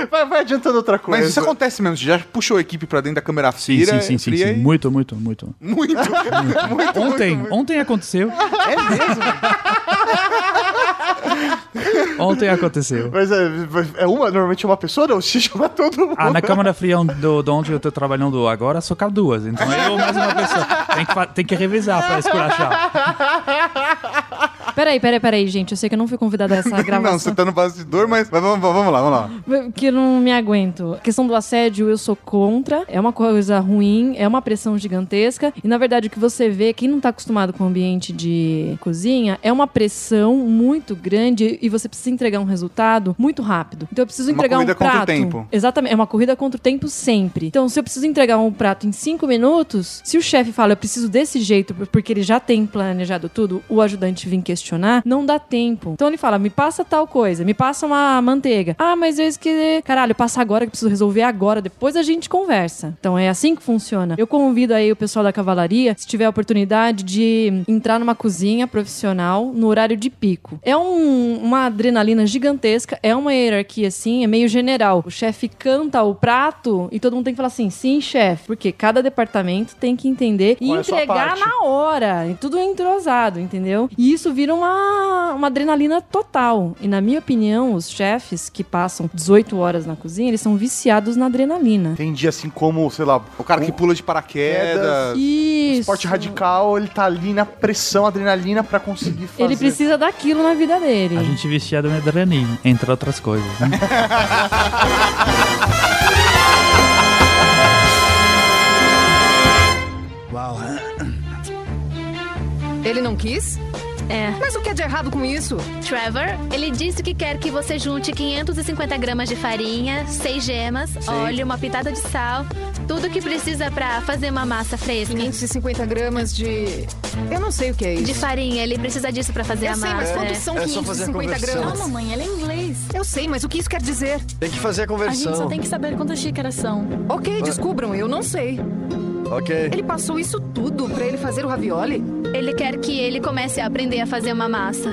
[SPEAKER 2] Vai, vai adiantando outra coisa.
[SPEAKER 1] Mas isso acontece mesmo. Você já puxou a equipe pra dentro da câmera
[SPEAKER 3] Sim,
[SPEAKER 1] fria,
[SPEAKER 3] sim, sim, sim,
[SPEAKER 1] fria
[SPEAKER 3] sim.
[SPEAKER 1] e-
[SPEAKER 3] Muito, muito, muito.
[SPEAKER 1] Muito, [laughs] muito,
[SPEAKER 3] Ontem,
[SPEAKER 1] muito.
[SPEAKER 3] ontem aconteceu.
[SPEAKER 1] É mesmo? [laughs]
[SPEAKER 3] Ontem aconteceu.
[SPEAKER 2] Mas é, é uma, normalmente é uma pessoa, não, [laughs] se chama todo mundo.
[SPEAKER 3] Ah, na câmara fria do, de onde eu tô trabalhando agora, só cabe duas. Então eu mais uma pessoa. Tem que, tem que revisar pra esculachar. [laughs]
[SPEAKER 8] Peraí, peraí, peraí, gente. Eu sei que eu não fui convidada a essa [laughs]
[SPEAKER 1] Não,
[SPEAKER 8] gravação.
[SPEAKER 1] você tá no bastidor, mas, mas vamos, vamos lá, vamos lá.
[SPEAKER 8] Que eu não me aguento. A questão do assédio, eu sou contra. É uma coisa ruim, é uma pressão gigantesca. E na verdade, o que você vê, quem não tá acostumado com o ambiente de cozinha, é uma pressão muito grande e você precisa entregar um resultado muito rápido. Então eu preciso
[SPEAKER 1] Uma
[SPEAKER 8] entregar um
[SPEAKER 1] corrida contra o
[SPEAKER 8] prato.
[SPEAKER 1] tempo.
[SPEAKER 8] Exatamente, é uma corrida contra o tempo sempre. Então, se eu preciso entregar um prato em cinco minutos, se o chefe fala, eu preciso desse jeito, porque ele já tem planejado tudo, o ajudante vir questionar, não dá tempo. Então ele fala, me passa tal coisa, me passa uma manteiga. Ah, mas eu esqueci. Caralho, passa agora que preciso resolver agora, depois a gente conversa. Então é assim que funciona. Eu convido aí o pessoal da cavalaria, se tiver a oportunidade de entrar numa cozinha profissional no horário de pico. É um- uma adrenalina gigantesca, é uma hierarquia assim, é meio general. O chefe canta o prato e todo mundo tem que falar assim, sim, chefe, porque cada departamento tem que entender e
[SPEAKER 2] Qual é
[SPEAKER 8] entregar
[SPEAKER 2] parte?
[SPEAKER 8] na hora, e tudo entrosado, entendeu? E isso vira uma, uma adrenalina total. E na minha opinião, os chefes que passam 18 horas na cozinha, eles são viciados na adrenalina.
[SPEAKER 2] Tem dia assim como, sei lá,
[SPEAKER 1] O cara que pula de paraquedas.
[SPEAKER 8] Isso.
[SPEAKER 2] esporte radical, ele tá ali na pressão, adrenalina pra conseguir fazer.
[SPEAKER 8] Ele precisa daquilo na vida dele.
[SPEAKER 3] A gente viciado em adrenalina, entre outras coisas. Né?
[SPEAKER 7] Uau.
[SPEAKER 9] Ele não quis?
[SPEAKER 6] É.
[SPEAKER 9] Mas o que é de errado com isso?
[SPEAKER 6] Trevor, ele disse que quer que você junte 550 gramas de farinha, 6 gemas, óleo, uma pitada de sal, tudo que precisa pra fazer uma massa fresca.
[SPEAKER 9] 550 gramas de. Eu não sei o que é isso.
[SPEAKER 6] De farinha, ele precisa disso pra fazer
[SPEAKER 9] Eu
[SPEAKER 6] a
[SPEAKER 9] sei, mas
[SPEAKER 6] massa.
[SPEAKER 9] quantos
[SPEAKER 6] é.
[SPEAKER 9] são
[SPEAKER 10] É só fazer a
[SPEAKER 9] 550
[SPEAKER 10] conversão.
[SPEAKER 9] gramas?
[SPEAKER 10] Não,
[SPEAKER 6] mamãe, ela é inglês.
[SPEAKER 9] Eu sei, mas o que isso quer dizer?
[SPEAKER 10] Tem que fazer a
[SPEAKER 6] A gente
[SPEAKER 10] conversão.
[SPEAKER 6] só tem que saber quantas xícaras são.
[SPEAKER 9] Ok, descubram, eu não sei.
[SPEAKER 10] Ok.
[SPEAKER 9] Ele passou isso tudo pra ele fazer o ravioli?
[SPEAKER 6] Ele quer que ele comece a aprender a fazer uma massa.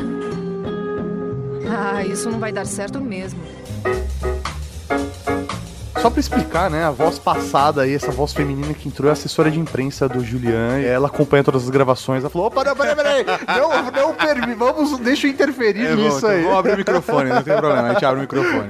[SPEAKER 9] Ah, isso não vai dar certo mesmo.
[SPEAKER 2] Só pra explicar, né, a voz passada aí, essa voz feminina que entrou é a assessora de imprensa do Julian. Ela acompanha todas as gravações. Ela falou: opa, não, peraí, peraí. Não, não permi, vamos, deixa eu interferir
[SPEAKER 1] É,
[SPEAKER 2] nisso
[SPEAKER 1] então
[SPEAKER 2] aí.
[SPEAKER 1] Vamos abrir o microfone, não tem problema, a gente abre o microfone.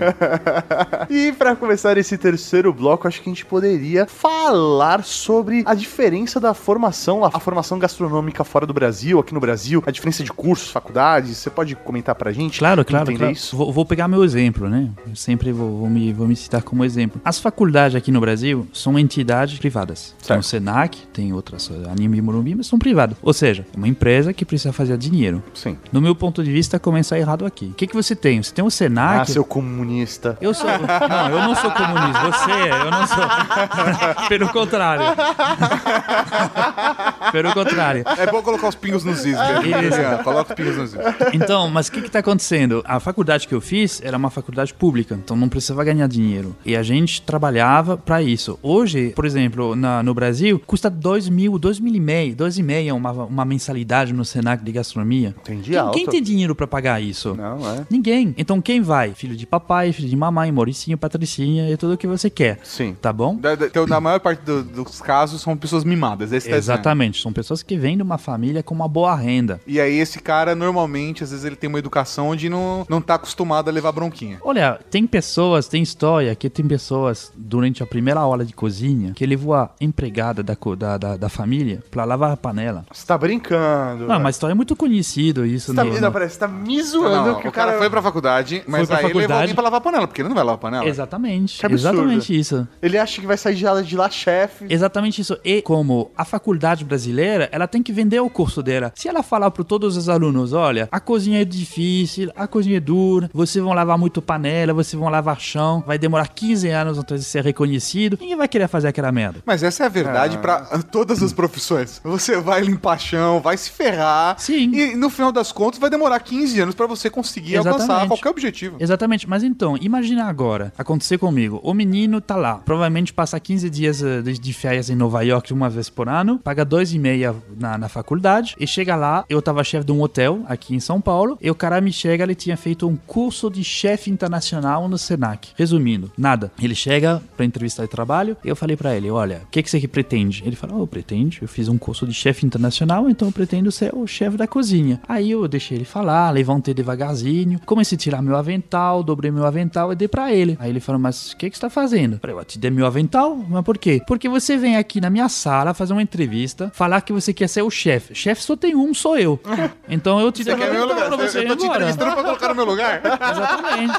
[SPEAKER 2] E pra começar esse terceiro bloco, acho que a gente poderia falar sobre a diferença da formação, a formação gastronômica fora do Brasil, aqui no Brasil, a diferença de cursos, faculdades. Você pode comentar pra gente?
[SPEAKER 3] Claro, claro,
[SPEAKER 2] Entender
[SPEAKER 3] claro.
[SPEAKER 2] isso?
[SPEAKER 3] Vou, vou pegar meu exemplo, né? Eu sempre vou, vou me, vou me citar como exemplo. As faculdades aqui no Brasil são entidades privadas. Tem o Senac, tem outras, eh, Anime e Morumbi, mas são privadas. Ou seja, é uma empresa que precisa fazer dinheiro.
[SPEAKER 2] Sim.
[SPEAKER 3] No meu ponto de vista, começa errado aqui. O que, que você tem? Você tem o Senac...
[SPEAKER 2] Ah, seu comunista.
[SPEAKER 3] Eu sou. [laughs] Não, eu não sou comunista. Você, eu não sou. [laughs] Pelo contrário. [laughs] Pelo contrário.
[SPEAKER 1] É bom colocar os pingos nos is.
[SPEAKER 3] Isso.
[SPEAKER 1] Coloca os pingos nos is.
[SPEAKER 3] Então, mas o que está acontecendo? A faculdade que eu fiz era uma faculdade pública, então não precisava ganhar dinheiro. E a gente gente trabalhava pra isso. Hoje, por exemplo, na- no Brasil, custa dois mil, dois mil e meio, dois e meio uma, uma mensalidade no Senac de gastronomia.
[SPEAKER 2] Entendi
[SPEAKER 3] Quem, quem tem dinheiro pra pagar isso?
[SPEAKER 2] Não, é.
[SPEAKER 3] Ninguém. Então quem vai? Filho de papai, filho de mamãe, Mauricinho, Patricinha e tudo o que você quer.
[SPEAKER 2] Sim.
[SPEAKER 3] Tá bom?
[SPEAKER 1] Da- da- Então, na maior parte do- dos casos, são pessoas mimadas. Esse tá.
[SPEAKER 3] Exatamente. São pessoas que vêm de uma família com uma boa renda.
[SPEAKER 1] E aí, esse cara, normalmente, às vezes, ele tem uma educação onde não, não tá acostumado a levar bronquinha.
[SPEAKER 3] Olha, tem pessoas, tem história que tem pessoas durante a primeira aula de cozinha que levou a empregada da, da, da, da família pra lavar a panela.
[SPEAKER 2] Você tá brincando.
[SPEAKER 3] Não, mas história é muito conhecido isso.
[SPEAKER 2] Você tá,
[SPEAKER 3] no-
[SPEAKER 2] me-
[SPEAKER 3] no-
[SPEAKER 2] não, peraí, você tá me zoando
[SPEAKER 1] Não,
[SPEAKER 2] que
[SPEAKER 1] o cara, foi pra faculdade, mas
[SPEAKER 3] pra
[SPEAKER 1] aí ele levou
[SPEAKER 3] faculdade.
[SPEAKER 1] alguém pra lavar a panela, porque ele não vai lavar a panela.
[SPEAKER 3] Exatamente.
[SPEAKER 2] Que absurdo.
[SPEAKER 3] Exatamente isso.
[SPEAKER 2] Ele acha que vai sair de lá, de lá chefe.
[SPEAKER 3] Exatamente isso. E como a faculdade brasileira, ela tem que vender o curso dela. Se ela falar para todos os alunos, olha, a cozinha é difícil, a cozinha é dura, vocês vão lavar muito panela, vocês vão lavar chão, vai demorar 15 anos até ser reconhecido, ninguém vai querer fazer aquela merda.
[SPEAKER 1] Mas essa é a verdade pra todas as profissões. Você vai limpar chão, vai se ferrar.
[SPEAKER 3] Sim.
[SPEAKER 1] E no final das contas vai demorar 15 anos pra você conseguir alcançar
[SPEAKER 3] Exatamente.
[SPEAKER 1] qualquer objetivo.
[SPEAKER 3] Exatamente, mas então, imagina agora, acontecer comigo, o menino tá lá, provavelmente passa 15 dias eh, de, de férias em Nova York uma vez por ano, paga dois e meia na, na faculdade, e chega lá, eu tava chefe de um hotel aqui em São Paulo, e o cara me chega, ele tinha feito um curso de chefe internacional no Senac. Resumindo, nada. Ele chega pra entrevista de trabalho, e eu falei pra ele, olha, o que, que você que pretende? Ele falou, oh, pretende, eu fiz um curso de chefe internacional, então eu pretendo ser o chefe da cozinha. Aí eu deixei ele falar, levantei devagarzinho, comecei a tirar meu avental, dobrei meu avental e dei pra ele. Aí ele falou, mas o que, que você tá fazendo? Eu falei, eu te dei meu avental? Mas por quê? Porque você vem aqui na minha sala fazer uma entrevista, falar que você quer ser o chefe. Chefe só tem um, sou eu. [laughs] Então eu te dei meu avental pra você
[SPEAKER 1] eu
[SPEAKER 3] ir
[SPEAKER 1] tô te entrevistando pra colocar no meu lugar. [laughs]
[SPEAKER 3] Exatamente.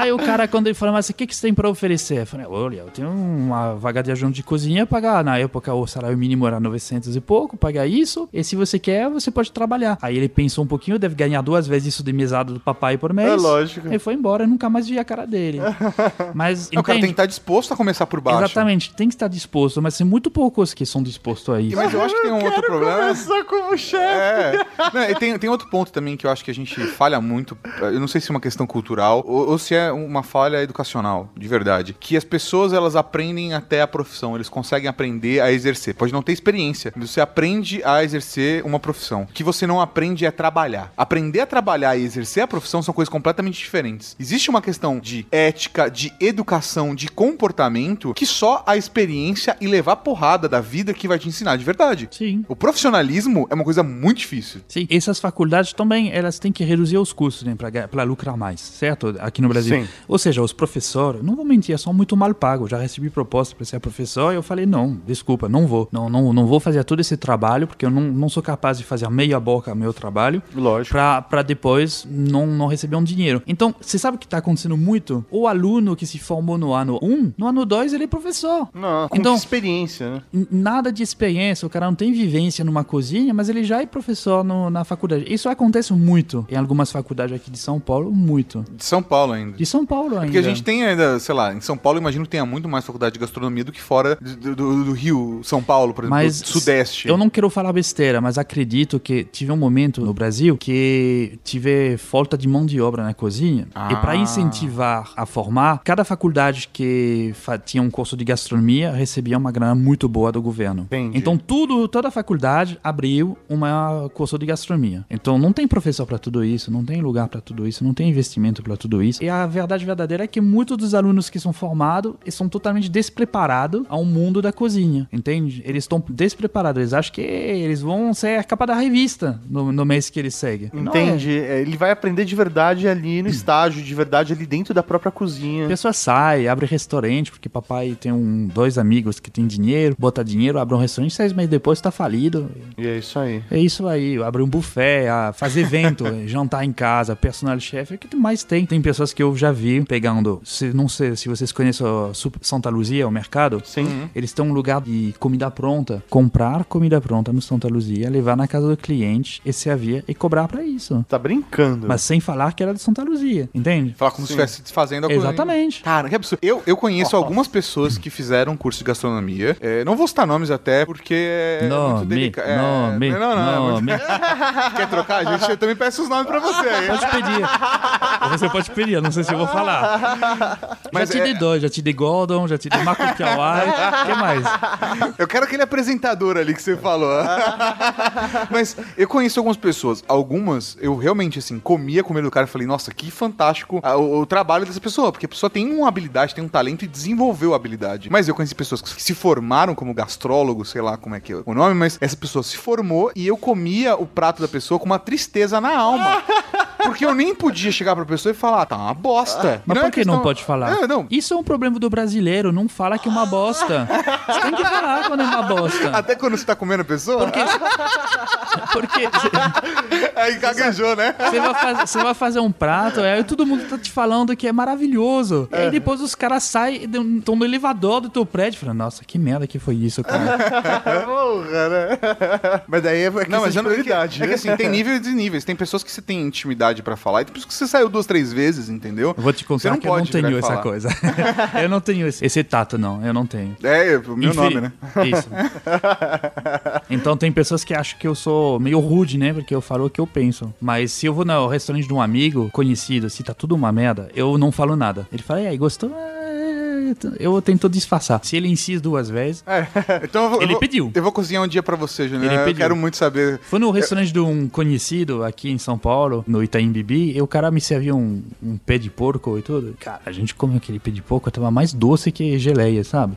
[SPEAKER 3] Aí o cara, quando ele falou, mas o que, que você tem pra oferecer? Eu falei, olha, eu tenho uma vaga de ajudante de cozinha, pagar, na época o salário mínimo era 900 e pouco, pagar isso, e se você quer, você pode trabalhar. Aí ele pensou um pouquinho, deve ganhar duas vezes isso de mesada do papai por mês.
[SPEAKER 2] É lógico.
[SPEAKER 3] Aí foi embora, eu nunca mais vi a cara dele. [laughs] Mas,
[SPEAKER 1] o cara tem que estar disposto a começar por baixo.
[SPEAKER 3] Exatamente, tem que estar disposto, mas tem muito poucos que são dispostos a isso.
[SPEAKER 1] Mas eu acho que tem um outro problema.
[SPEAKER 2] Começou como chefe.
[SPEAKER 1] É. Não, e tem, tem outro ponto também que eu acho que a gente falha muito. Eu não sei se é uma questão cultural ou, ou se é uma falha educacional, de verdade. Que as pessoas elas aprendem até a profissão, eles conseguem aprender a exercer. Pode não ter experiência, mas você aprende a exercer uma profissão. O que você não aprende é trabalhar. Aprender a trabalhar e exercer a profissão são coisas completamente diferentes. Existe uma questão de ética, de educação, de comportamento que só a experiência e levar porrada da vida que vai te ensinar de verdade.
[SPEAKER 3] Sim.
[SPEAKER 1] O profissionalismo é uma coisa muito difícil.
[SPEAKER 3] Sim, essas faculdades também, elas têm que reduzir os custos, né, pra lucrar mais, certo? Aqui no Brasil.
[SPEAKER 2] Sim.
[SPEAKER 3] Ou seja, os professores, não vou mentir, são muito mal pagos. Já recebi proposta para ser professor e eu falei, não, desculpa, não vou. Não, não, não vou fazer todo esse trabalho, porque eu não, não sou capaz de fazer a meia boca meu trabalho
[SPEAKER 2] Lógico.
[SPEAKER 3] pra, pra depois não, não receber um dinheiro. Então, você sabe o que tá acontecendo muito? O aluno que se formou no ano 1, no ano 2 ele é professor.
[SPEAKER 2] Não, com
[SPEAKER 3] Então-
[SPEAKER 2] experiência, né?
[SPEAKER 3] Nada de experiência, o cara não tem vivência numa cozinha, mas ele já é professor no- na faculdade. Isso acontece muito em algumas faculdades aqui de São Paulo, muito.
[SPEAKER 1] De São Paulo ainda.
[SPEAKER 3] De São Paulo ainda.
[SPEAKER 1] Porque a gente tem ainda, sei lá, em São Paulo eu imagino que tenha muito mais faculdade de gastronomia do que fora do, do- do Rio, São Paulo, por exemplo,
[SPEAKER 3] Mas
[SPEAKER 1] Sudeste.
[SPEAKER 3] Eu não quero falar besteira, mas acredito que tive um momento no Brasil que tive falta de mão de obra na cozinha. E para
[SPEAKER 1] Ah.
[SPEAKER 3] incentivar a formar, cada faculdade que tinha um curso de gastronomia recebia uma grana muito boa do governo.
[SPEAKER 2] Entendi.
[SPEAKER 3] Então tudo, toda faculdade abriu uma curso de gastronomia. Então não tem professor para tudo isso, não tem lugar para tudo isso, não tem investimento para tudo isso. E a verdade verdadeira é que muitos dos alunos que são formados são totalmente despreparados ao mundo da cozinha, entende? Eles estão despreparados, eles acham que eles vão ser a capa da revista no, no mês que eles seguem. É.
[SPEAKER 2] Entende? É, Ele vai aprender de verdade ali no estágio, de verdade ali dentro da própria
[SPEAKER 3] A
[SPEAKER 2] cozinha.
[SPEAKER 3] pessoa sai, abre restaurante, porque papai tem um, dois amigos que tem dinheiro, bota dinheiro, abre um restaurante, seis meses depois tá falido.
[SPEAKER 2] E é isso aí.
[SPEAKER 3] É isso aí, abre um buffet, a fazer evento, [laughs] jantar em casa, personal chef, é o que mais tem. Tem pessoas que eu já vi pegando, se, não sei se vocês conhecem Santa Luzia, o mercado.
[SPEAKER 2] Sim.
[SPEAKER 3] Eles têm um lugar de comida pronta, comprar comida pronta no Santa Luzia, levar na casa do cliente e servir e cobrar pra isso.
[SPEAKER 2] Tá brincando.
[SPEAKER 3] Mas sem falar que era de Santa Luzia, entende?
[SPEAKER 1] Falar como se estivesse desfazendo a coisa.
[SPEAKER 3] Exatamente.
[SPEAKER 1] Cara, que absurdo. Eu, eu conheço [laughs] algumas pessoas que fizeram curso de gastronomia. É, não vou citar nomes até, porque é muito delicado. É,
[SPEAKER 3] nome,
[SPEAKER 1] não, não, não, é muito- [laughs] Quer trocar? A gente eu também peço os nomes pra você aí.
[SPEAKER 3] Pode pedir. Você pode pedir, eu não sei se eu vou falar. [laughs]
[SPEAKER 1] Mas
[SPEAKER 3] já te
[SPEAKER 1] é-
[SPEAKER 3] dei dois, já te dei Gordon, já te dei Marco Piauai. [laughs] O que mais?
[SPEAKER 1] Eu quero aquele apresentador ali que você falou. [laughs] Mas eu conheço algumas pessoas. Algumas, eu realmente, assim, comia comida do cara e falei, nossa, que fantástico ah, o, o trabalho dessa pessoa. Porque a pessoa tem uma habilidade, tem um talento e desenvolveu a habilidade. Mas eu conheci pessoas que se formaram como gastrólogo, sei lá como é que é o nome, mas essa pessoa se formou e eu comia o prato da pessoa com uma tristeza na alma. Porque eu nem podia chegar pra pessoa e falar, tá uma bosta.
[SPEAKER 3] Mas
[SPEAKER 1] é
[SPEAKER 3] por que não
[SPEAKER 1] questão-
[SPEAKER 3] pode falar?
[SPEAKER 1] É, não.
[SPEAKER 3] Isso é um problema do brasileiro, não fala que é uma bosta. Você tem que falar quando é uma bosta. [laughs]
[SPEAKER 1] Até quando você tá comendo a pessoa?
[SPEAKER 3] Porque, [laughs] porque
[SPEAKER 1] Aí gaguejou, né?
[SPEAKER 3] você vai, faz- você vai fazer um prato, aí todo mundo tá te falando que é maravilhoso. E aí depois os caras saem, estão no elevador do teu prédio e falam, nossa, que merda que foi isso, cara. [laughs]
[SPEAKER 2] Porra, né? Mas daí é
[SPEAKER 1] Não, mas
[SPEAKER 2] de
[SPEAKER 1] não, é que, é que
[SPEAKER 2] né?
[SPEAKER 1] assim, tem níveis e níveis. Tem pessoas que você tem intimidade pra falar, e tem pessoas que você saiu duas, três vezes, entendeu?
[SPEAKER 3] Eu vou te contar que eu não tenho essa
[SPEAKER 1] falar.
[SPEAKER 3] coisa. [laughs] eu não tenho esse, esse tato, não. Eu não tenho.
[SPEAKER 1] É, o meu nome, né?
[SPEAKER 3] Isso. [laughs] Então tem pessoas que acham que eu sou meio rude, né? Porque eu falo o que eu penso. Mas se eu vou no restaurante de um amigo conhecido, se tá tudo uma merda, eu não falo nada. Ele fala, e aí, gostou? É, Eu tento disfarçar. Se ele insiste duas vezes. [laughs]
[SPEAKER 1] Então eu vou, eu
[SPEAKER 3] Ele
[SPEAKER 1] vou-
[SPEAKER 3] pediu.
[SPEAKER 1] Eu vou cozinhar um dia pra você, Júnior.
[SPEAKER 3] Ele
[SPEAKER 1] Eu
[SPEAKER 3] pediu.
[SPEAKER 1] quero muito saber.
[SPEAKER 3] Foi no restaurante de um conhecido aqui em São Paulo, no Itaim Bibi, e o cara me serviu um, um pé de porco e tudo. Cara, a gente comeu aquele pé de porco, tava mais doce que geleia, sabe?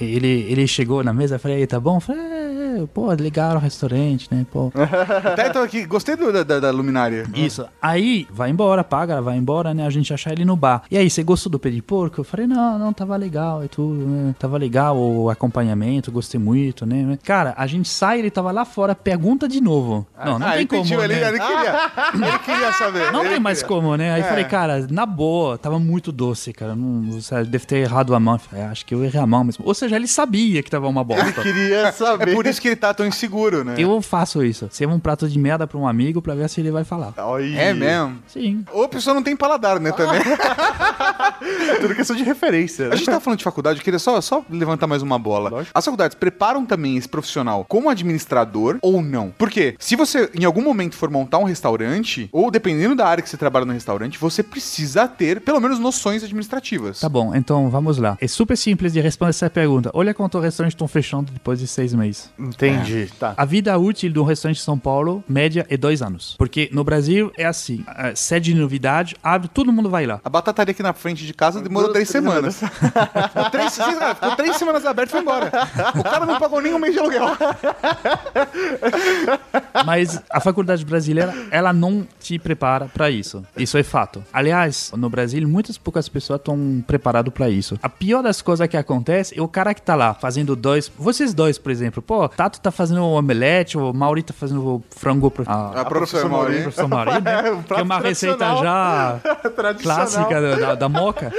[SPEAKER 3] E Ele, ele chegou na mesa, eu falei, "E aí, tá bom? Eu falei, é, é, pô, legal o restaurante, né? Pô. [laughs]
[SPEAKER 1] Até então aqui, gostei do- da, da- luminária.
[SPEAKER 3] Isso. Aí, vai embora, paga, vai embora, né? A gente achar ele no bar. E aí, você gostou do pé de porco? Eu falei, não, não, tava legal e tudo, né? Tava legal o acompanhamento, gostei muito, né? Cara, a gente sai, ele tava lá fora, pergunta de novo. Não, não
[SPEAKER 1] ah,
[SPEAKER 3] tem
[SPEAKER 1] ele
[SPEAKER 3] como,
[SPEAKER 1] pediu, ele,
[SPEAKER 3] né?
[SPEAKER 1] ele queria. Ele queria saber.
[SPEAKER 3] Não
[SPEAKER 1] ele
[SPEAKER 3] tem mais
[SPEAKER 1] queria.
[SPEAKER 3] como, né? Aí
[SPEAKER 1] É.
[SPEAKER 3] falei, cara, na boa, tava muito doce, cara. Não, você deve ter errado a mão. Eu falei, "É, acho que eu errei a mão mesmo. Ou seja, ele sabia que tava uma bosta.
[SPEAKER 2] Queria saber.
[SPEAKER 1] É por isso que ele tá tão inseguro, né?
[SPEAKER 3] Eu faço isso. Servo um prato de merda pra um amigo pra ver se ele vai falar.
[SPEAKER 2] Olha.
[SPEAKER 1] É mesmo.
[SPEAKER 3] Sim.
[SPEAKER 1] Ou a pessoa não tem paladar, né, também.
[SPEAKER 2] É [laughs] tudo questão de referência. Né?
[SPEAKER 1] Gente tava falando de faculdade, eu queria só, só levantar mais uma bola.
[SPEAKER 2] Lógico.
[SPEAKER 1] As faculdades preparam também esse profissional como administrador ou não? Porque se você em algum momento for montar um restaurante, ou dependendo da área que você trabalha no restaurante, você precisa ter pelo menos noções administrativas.
[SPEAKER 3] Tá bom, então vamos lá. É super simples de responder essa pergunta. Olha quanto restaurantes estão fechando depois de seis meses.
[SPEAKER 2] Entendi. Tá.
[SPEAKER 3] A vida útil de um restaurante em São Paulo, média, é dois anos. Porque no Brasil é assim: a sede de novidade, abre, todo mundo vai lá.
[SPEAKER 1] A batataria aqui na frente de casa demorou três semanas. [laughs] ficou, três, ficou três semanas aberto e foi embora. O cara não pagou nem um mês de aluguel.
[SPEAKER 3] Mas a faculdade brasileira, ela não te prepara pra isso. Isso é fato. Aliás, no Brasil, muitas poucas pessoas estão preparadas pra isso. A pior das coisas que acontece é o cara que tá lá fazendo dois. Vocês dois, por exemplo. Pô, Tato tá fazendo o omelete, o Mauri tá fazendo o frango. Pro, a,
[SPEAKER 1] A professora Mauri.
[SPEAKER 3] professor Mauri, né? [laughs]
[SPEAKER 2] É, um
[SPEAKER 3] que é uma receita já [laughs]
[SPEAKER 2] Tradicional.
[SPEAKER 3] clássica da, da, da moca.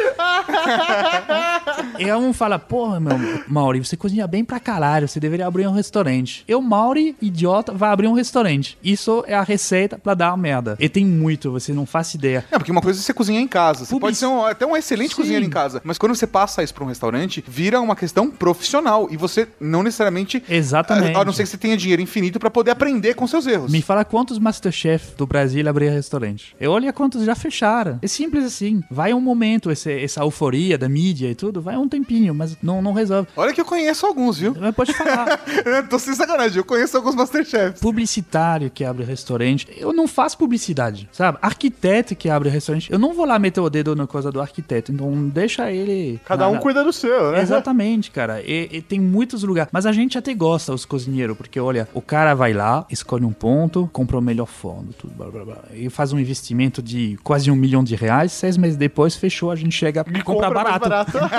[SPEAKER 3] [laughs] E um fala, porra, meu, Mauri, você cozinha bem pra caralho, você deveria abrir um restaurante. Eu, Mauri, idiota, vai abrir um restaurante. Isso é a receita pra dar uma merda. E tem muito, você não faz ideia.
[SPEAKER 1] É, porque uma coisa é você cozinhar em casa. Você pode ser um- até um excelente
[SPEAKER 3] Sim.
[SPEAKER 1] cozinheiro em casa. Mas quando você passa isso pra um restaurante, vira uma questão profissional. E você não necessariamente.
[SPEAKER 3] Exatamente.
[SPEAKER 1] A, a não ser que você tenha dinheiro infinito pra poder aprender com seus erros.
[SPEAKER 3] Me fala quantos Masterchef do Brasil abriram restaurante. E olha quantos já fecharam. É simples assim. Vai um momento, esse- essa euforia da mídia e tudo, vai um tempinho, mas não, não resolve.
[SPEAKER 1] Olha que eu conheço alguns, viu?
[SPEAKER 3] Mas pode falar. [laughs]
[SPEAKER 1] Eu Tô sem sacanagem, eu conheço alguns Masterchefs.
[SPEAKER 3] publicitário que abre restaurante, eu não faço publicidade, sabe? Arquiteto que abre restaurante, eu não vou lá meter o dedo na coisa do arquiteto, então deixa ele.
[SPEAKER 2] Cada
[SPEAKER 3] na-
[SPEAKER 2] um
[SPEAKER 3] na-
[SPEAKER 2] cuida do seu, né?
[SPEAKER 3] Exatamente, cara. E, e tem muitos lugares. Mas a gente até gosta, os cozinheiros, porque olha, o cara vai lá, escolhe um ponto, compra o melhor forno, tudo, blá, blá, blá, e faz um investimento de quase um milhão de reais. Seis meses depois, fechou, a gente chega e compra
[SPEAKER 2] Compra mais
[SPEAKER 3] barato. [laughs]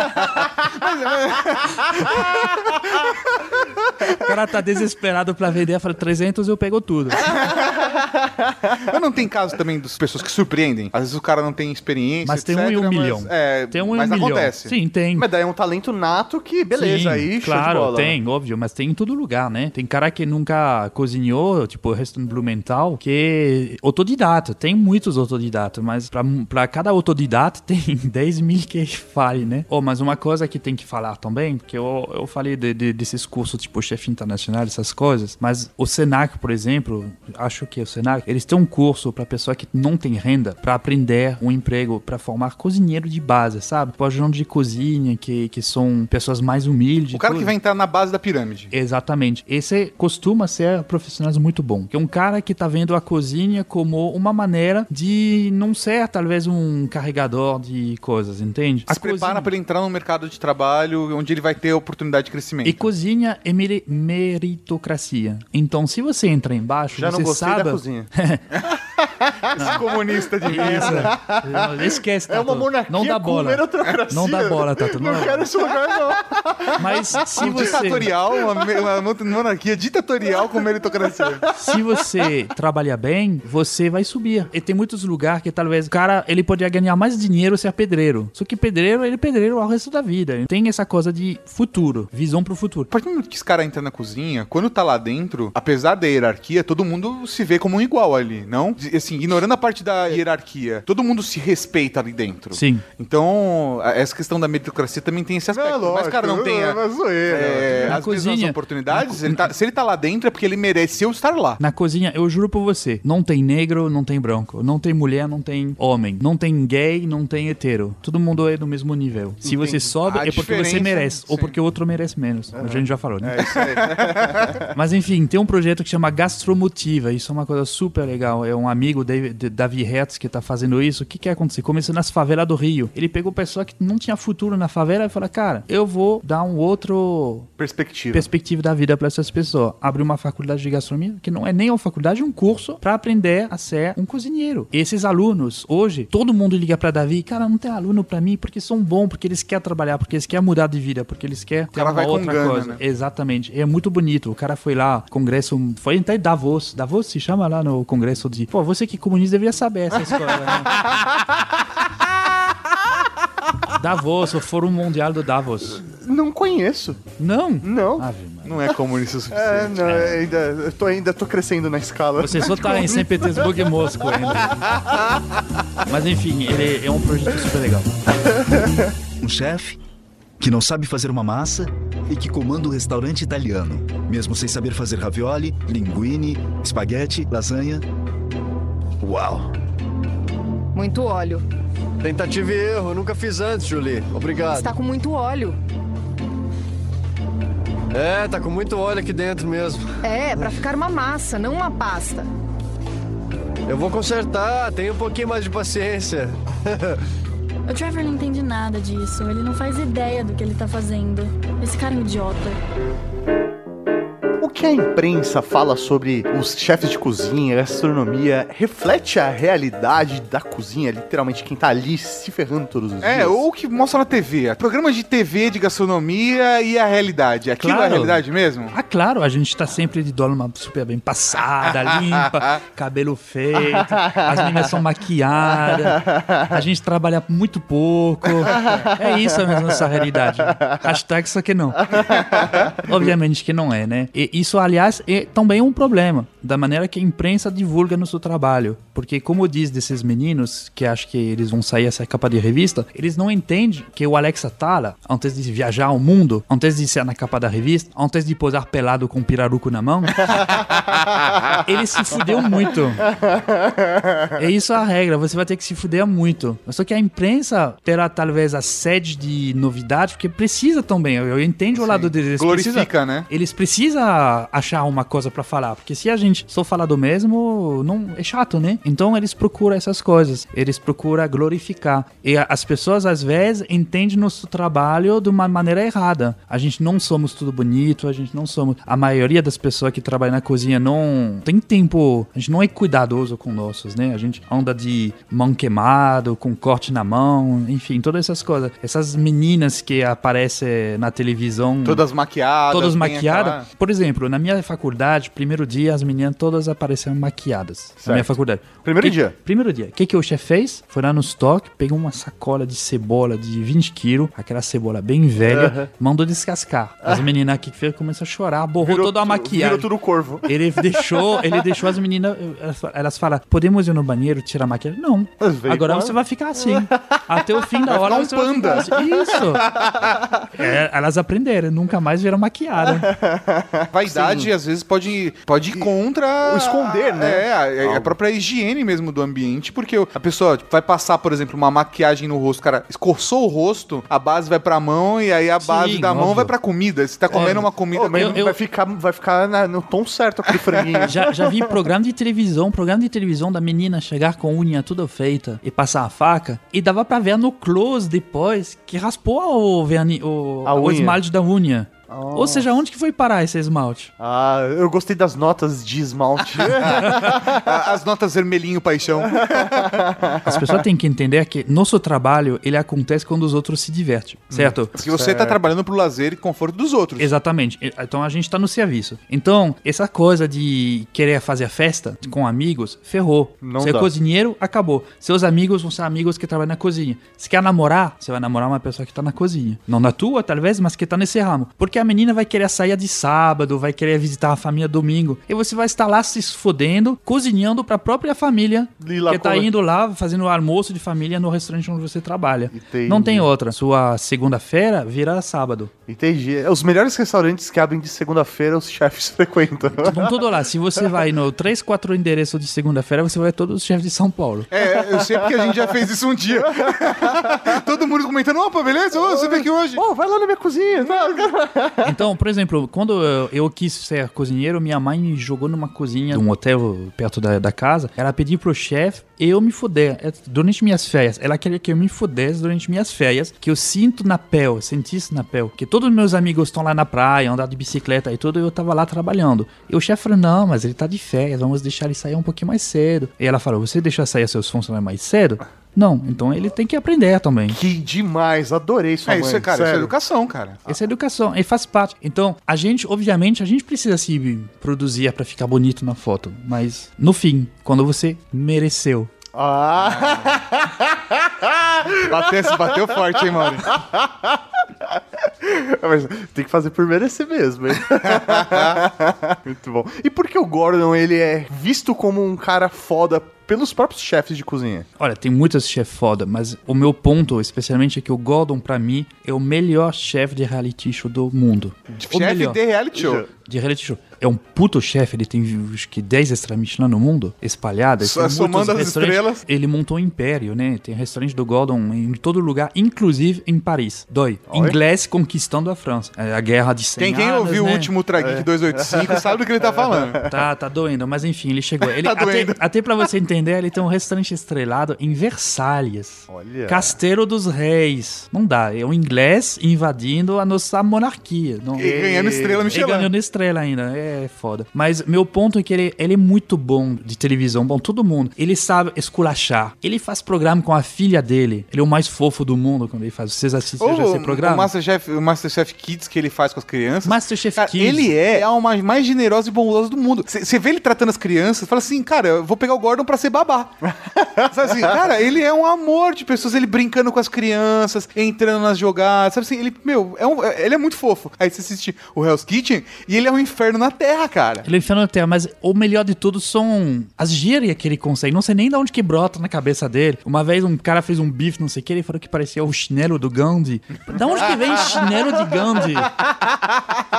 [SPEAKER 3] [laughs] [laughs] O cara tá desesperado pra vender, fala 300 eu pego tudo. [laughs]
[SPEAKER 1] Mas não tem caso também das pessoas que surpreendem. Às vezes o cara não tem experiência.
[SPEAKER 3] Mas tem um
[SPEAKER 1] etc,
[SPEAKER 3] em um
[SPEAKER 1] mas,
[SPEAKER 3] milhão.
[SPEAKER 1] É,
[SPEAKER 3] Tem um em um
[SPEAKER 1] mas
[SPEAKER 3] milhão.
[SPEAKER 1] acontece.
[SPEAKER 3] Sim, tem.
[SPEAKER 2] Mas daí é um talento nato que, beleza,
[SPEAKER 3] Sim,
[SPEAKER 2] aí,
[SPEAKER 3] claro,
[SPEAKER 2] bola.
[SPEAKER 3] tem, óbvio, mas tem em todo lugar, né? Tem cara que nunca cozinhou, tipo, restaurante Blumenthal, que é autodidata. Tem muitos autodidatas, mas pra, pra cada autodidata [laughs] tem 10 mil que fale, né? Oh, mas uma coisa que tem que falar também, porque eu, eu falei de, de- desses cursos, tipo, chefe internacional, essas coisas, mas o Senac, por exemplo, acho que é o Senac, eles têm um curso pra pessoa que não tem renda pra aprender um emprego, pra formar cozinheiro de base, sabe? Tipo, ajudante de cozinha, que, que são pessoas mais humildes.
[SPEAKER 1] O cara
[SPEAKER 3] tudo.
[SPEAKER 1] que vai entrar na base da pirâmide.
[SPEAKER 3] Exatamente. Esse costuma ser profissionais muito bom. Que é um cara que tá vendo a cozinha como uma maneira de não ser, talvez, um carregador de coisas, entende?
[SPEAKER 1] Se prepara pra ele entrar no mercado de trabalho onde ele vai ter oportunidade de crescimento.
[SPEAKER 3] E cozinha é meritocracia. Então, se você entra embaixo,
[SPEAKER 2] Já
[SPEAKER 3] você
[SPEAKER 2] não
[SPEAKER 3] sabe...
[SPEAKER 2] da cozinha. [laughs]
[SPEAKER 1] Esse comunista de.
[SPEAKER 3] Não, Esquece,
[SPEAKER 2] É uma monarquia
[SPEAKER 3] Não dá bola. Não dá bola, Tato. Não,
[SPEAKER 2] Não quero esse lugar, não.
[SPEAKER 3] Mas se
[SPEAKER 1] um
[SPEAKER 3] você...
[SPEAKER 1] ditatorial, uma, uma monarquia ditatorial com meritocracia.
[SPEAKER 3] Se você trabalhar bem, você vai subir. E tem muitos lugares que talvez o cara ele poderia ganhar mais dinheiro ser pedreiro. Só que pedreiro, ele é pedreiro ao resto da vida. Tem essa coisa de futuro, visão pro futuro.
[SPEAKER 1] A partir do momento que esse cara entra na cozinha, quando tá lá dentro, apesar da hierarquia, todo mundo se vê como um igual ali, não? Assim, ignorando a parte da hierarquia, todo mundo se respeita ali dentro.
[SPEAKER 3] Sim.
[SPEAKER 1] Então, essa questão da meritocracia também tem esse aspecto. Mas o cara não tem a-
[SPEAKER 2] É zoeira.
[SPEAKER 1] é,
[SPEAKER 3] Na
[SPEAKER 1] as mesmas
[SPEAKER 3] cozinha-
[SPEAKER 1] oportunidades, ele tá- se ele tá lá dentro é porque ele mereceu estar lá.
[SPEAKER 3] Na cozinha, eu juro por você, não tem negro, não tem branco, não tem mulher, não tem homem, não tem gay, não tem hetero. Todo mundo é do mesmo nível. Se você
[SPEAKER 1] Entendi.
[SPEAKER 3] sobe,
[SPEAKER 1] A
[SPEAKER 3] é porque você merece, ou
[SPEAKER 1] sim.
[SPEAKER 3] porque o outro merece menos. A gente já falou, né?
[SPEAKER 1] É isso aí. [laughs]
[SPEAKER 3] Mas enfim, tem um projeto que chama Gastromotiva. Isso é uma coisa super legal. É um amigo, David, Davi Hertz, que tá fazendo isso. O que que aconteceu? Começou nas favelas do Rio. Ele pegou pessoa que não tinha futuro na favela e falou: Cara, eu vou dar um outro
[SPEAKER 1] Perspectiva.
[SPEAKER 3] perspectiva da vida para essas pessoas. Abriu uma faculdade de gastronomia, que não é nem uma faculdade, é um curso para aprender a ser um cozinheiro. Esses alunos, hoje, todo mundo liga para Davi, cara, não tem aluno para mim porque são bons, porque eles querem trabalhar, porque eles querem mudar de vida, porque eles querem ter
[SPEAKER 1] cara
[SPEAKER 3] uma
[SPEAKER 1] vai com
[SPEAKER 3] outra
[SPEAKER 1] gana,
[SPEAKER 3] coisa.
[SPEAKER 1] né?
[SPEAKER 3] Exatamente. É muito bonito. O cara foi lá, congresso, foi até Davos. Davos se chama lá no congresso de. Pô, você que é comunista deveria saber essas coisas, né? [laughs] Davos, o Fórum Mundial do Davos.
[SPEAKER 2] Não conheço.
[SPEAKER 3] Não?
[SPEAKER 2] Não.
[SPEAKER 3] Ave.
[SPEAKER 1] Não é comunista o suficiente.
[SPEAKER 2] É, não, eu ainda, eu tô, ainda tô crescendo na escala.
[SPEAKER 3] Você só tá em São Petersburgo e Moscou ainda. Mas enfim, ele é um projeto super legal. [laughs]
[SPEAKER 7] Um chefe que não sabe fazer uma massa e que comanda um restaurante italiano, mesmo sem saber fazer ravioli, linguine, espaguete, lasanha. Uau!
[SPEAKER 9] Muito óleo.
[SPEAKER 10] Tentativa e erro, nunca fiz antes, Julie. Obrigado.
[SPEAKER 9] Está com muito óleo.
[SPEAKER 10] É, tá com muito óleo aqui dentro mesmo.
[SPEAKER 9] É, pra ficar uma massa, não uma pasta.
[SPEAKER 10] Eu vou consertar, tenha um pouquinho mais de paciência. [laughs]
[SPEAKER 11] O Trevor não entende nada disso. Ele não faz ideia do que ele tá fazendo. Esse cara é um idiota.
[SPEAKER 2] O que a imprensa fala sobre os chefes de cozinha, gastronomia, reflete a realidade da cozinha, literalmente quem tá ali se ferrando todos os
[SPEAKER 1] É,
[SPEAKER 2] dias.
[SPEAKER 1] ou o que mostra na TV. Programas de TV, de gastronomia e a realidade. Aquilo é a
[SPEAKER 3] Claro.
[SPEAKER 1] realidade mesmo?
[SPEAKER 3] Ah, claro, a gente tá sempre de dolma super bem passada, [laughs] limpa, cabelo feito, as meninas são maquiadas, a gente trabalha muito pouco. É isso mesmo, nossa realidade. Hashtag só que não. [laughs] Obviamente que não é, né? E isso, aliás, é também um problema da maneira que a imprensa divulga no seu trabalho. Porque, como diz desses meninos, que acho que eles vão sair essa capa de revista, eles não entendem que o Alex Atala, antes de viajar ao mundo, antes de ser na capa da revista, antes de posar pelado com um piraruco na mão, [laughs] ele se fudeu muito. É isso a regra, você vai ter que se fuder muito. Só que a imprensa terá talvez a sede de novidade, porque precisa também. Eu, eu entendo o lado deles. Eles
[SPEAKER 1] Glorifica,
[SPEAKER 3] precisa-
[SPEAKER 1] né?
[SPEAKER 3] Eles precisam achar uma coisa pra falar, porque se a gente só falar do mesmo, não é chato, né? Então eles procuram essas coisas, eles procuram glorificar. E as pessoas às vezes entendem nosso trabalho de uma maneira errada. A gente não somos tudo bonito, a gente não somos. A maioria das pessoas que trabalham na cozinha não tem tempo, a gente não é cuidadoso com nossos, né? A gente anda de mão queimado, com corte na mão, enfim, todas essas coisas. Essas meninas que aparecem na televisão
[SPEAKER 1] Todas maquiadas.
[SPEAKER 3] todas maquiadas.
[SPEAKER 1] aquela-
[SPEAKER 3] Por exemplo, na minha faculdade, primeiro dia, as meninas todas apareceram maquiadas. Na minha faculdade.
[SPEAKER 2] Primeiro
[SPEAKER 3] Que-
[SPEAKER 2] dia.
[SPEAKER 3] Primeiro dia. O que, que o chefe fez? Foi lá no estoque, pegou uma sacola de cebola de 20 quilos, aquela cebola bem velha, mandou descascar. As meninas aqui que fez começaram a chorar, borrou
[SPEAKER 2] Virou
[SPEAKER 3] toda a maquiagem.
[SPEAKER 2] virou tudo corvo. [laughs]
[SPEAKER 3] Ele deixou, ele deixou as meninas, elas- falam, podemos ir no banheiro tirar a maquiagem? Não. Agora você vai ficar assim. Até o fim da
[SPEAKER 1] Vai
[SPEAKER 3] hora
[SPEAKER 1] um
[SPEAKER 3] você vai ficar
[SPEAKER 1] panda.
[SPEAKER 3] assim. Isso. [laughs] É, elas aprenderam, nunca mais viram maquiada. [laughs]
[SPEAKER 1] Vaidade, às vezes, pode, pode ir contra.
[SPEAKER 2] O esconder, né?
[SPEAKER 1] É, a, a própria higiene mesmo do ambiente, porque a pessoa tipo, vai passar, por exemplo, uma maquiagem no rosto, cara, escorçou o rosto, a base vai pra mão e aí a base da mão
[SPEAKER 3] óbvio.
[SPEAKER 1] vai pra comida. Você tá comendo uma comida.
[SPEAKER 3] Eu- eu-
[SPEAKER 2] vai ficar, vai ficar na- no tom certo aquele franguinho. [laughs]
[SPEAKER 3] Já, já vi programa de televisão, programa de televisão da menina chegar com a unha toda feita e passar a faca. E dava pra ver no close depois que raspou o, verni, o,
[SPEAKER 2] A
[SPEAKER 3] o
[SPEAKER 2] unha.
[SPEAKER 3] esmalte da unha. Ou seja, onde que foi parar esse esmalte?
[SPEAKER 2] Ah, eu gostei das notas de esmalte. [laughs]
[SPEAKER 1] As notas vermelhinho paixão.
[SPEAKER 3] As pessoas têm que entender que nosso trabalho, ele acontece quando os outros se divertem, certo?
[SPEAKER 1] Porque você tá trabalhando pro lazer e conforto dos outros.
[SPEAKER 3] Exatamente. Então a gente tá no serviço. Então, essa coisa de querer fazer a festa com amigos, ferrou.
[SPEAKER 2] Não
[SPEAKER 3] você é cozinheiro, acabou. Seus amigos vão ser amigos que trabalham na cozinha. Se quer namorar, você vai namorar uma pessoa que tá na cozinha. Não na tua, talvez, mas que tá nesse ramo. Porque a menina vai querer sair de sábado, vai querer visitar a família domingo. E você vai estar lá se fodendo, cozinhando pra própria família que tá indo lá fazendo o almoço de família no restaurante onde você trabalha.
[SPEAKER 2] Entendi.
[SPEAKER 3] Não tem outra. Sua segunda-feira vira sábado.
[SPEAKER 2] Entendi. Os melhores restaurantes que abrem de segunda-feira, os chefes [laughs] frequentam.
[SPEAKER 3] Vão tudo lá. Se você vai no 3, 4 endereço de segunda-feira, você vai ver todos os chefes de São Paulo.
[SPEAKER 1] É, eu sei porque a gente já fez isso um dia. [laughs] Todo mundo comentando, opa, beleza? Ô, você veio aqui hoje.
[SPEAKER 2] Pô, vai lá na minha cozinha.
[SPEAKER 3] Então, por exemplo, quando eu, eu quis ser cozinheiro, minha mãe me jogou numa cozinha de um hotel perto da, da casa. Ela pediu pro chefe eu me fuder é, durante minhas férias. Ela queria que eu me fudesse durante minhas férias, que eu sinto na pele, sentisse na pele. Que todos os meus amigos estão lá na praia, andar de bicicleta e tudo, eu tava lá trabalhando. E o chefe falou, não, mas ele tá de férias, vamos deixar ele sair um pouquinho mais cedo. E ela falou, você deixa sair seus funcionários mais cedo? Não, então ele tem que aprender também.
[SPEAKER 2] Que demais, adorei sua
[SPEAKER 1] É,
[SPEAKER 2] mãe.
[SPEAKER 1] isso é, cara, isso é
[SPEAKER 2] sério.
[SPEAKER 1] educação, cara.
[SPEAKER 3] Essa é educação, e faz parte. Então, a gente, obviamente, a gente precisa se produzir pra ficar bonito na foto, mas no fim, quando você mereceu.
[SPEAKER 2] Ah! [laughs]
[SPEAKER 1] Bateu, bateu forte, hein, Mauro? [laughs]
[SPEAKER 2] Mas tem que fazer por merecer mesmo, hein? [laughs] Muito bom. E por que o Gordon, ele é visto como um cara foda pelos próprios chefes de cozinha?
[SPEAKER 3] Olha, tem muitos chefes foda, mas o meu ponto, especialmente, é que o Gordon, pra mim, é o melhor chefe de reality show do mundo.
[SPEAKER 1] Chefe de reality show.
[SPEAKER 3] De reality show. É um puto chefe, ele tem acho que 10 extra Michelin no mundo, espalhadas.
[SPEAKER 1] Só somando as estrelas.
[SPEAKER 3] Ele montou um império, né? Tem restaurante do Gordon em todo lugar, inclusive em Paris. Dói. Inglês conquistando a França. É a guerra de 100
[SPEAKER 1] Quem, quem
[SPEAKER 3] anos,
[SPEAKER 1] ouviu
[SPEAKER 3] né?
[SPEAKER 1] o último Trageek 285 sabe do que ele tá falando.
[SPEAKER 3] Tá, tá doendo, mas enfim, ele chegou. Ele,
[SPEAKER 1] Tá
[SPEAKER 3] até,
[SPEAKER 1] doendo.
[SPEAKER 3] até pra você entender, ele tem um restaurante estrelado em Versalhes.
[SPEAKER 2] Olha.
[SPEAKER 3] Castelo dos Reis. Não dá, é um inglês invadindo a nossa monarquia. Não,
[SPEAKER 1] E ganhando estrela
[SPEAKER 3] e
[SPEAKER 1] Michelin.
[SPEAKER 3] ganhando estrela ainda, é foda. Mas meu ponto é que ele, ele é muito bom de televisão, bom todo mundo. Ele sabe esculachar. Ele faz programa com a filha dele. Ele é o mais fofo do mundo quando ele faz. Vocês assistem já esse programa?
[SPEAKER 1] o Masterchef, o Masterchef Kids que ele faz com as crianças.
[SPEAKER 3] Masterchef
[SPEAKER 1] Cara,
[SPEAKER 3] Kids.
[SPEAKER 1] ele é a alma mais generosa e bondosa do mundo. Você vê ele tratando as crianças, fala assim, cara, eu vou pegar o Gordon pra ser babá. [laughs] sabe assim, cara, ele é um amor de pessoas, ele brincando com as crianças, entrando nas jogadas, sabe assim, ele, meu, é um- ele é muito fofo. Aí você assiste o Hell's Kitchen e ele é um inferno na Terra, cara.
[SPEAKER 3] Ele é inferno na terra, mas o melhor de tudo são as gírias que ele consegue. Não sei nem de onde que brota na cabeça dele. Uma vez um cara fez um bife, não sei o que, ele falou que parecia o chinelo do Gandhi. Da onde que vem chinelo de Gandhi?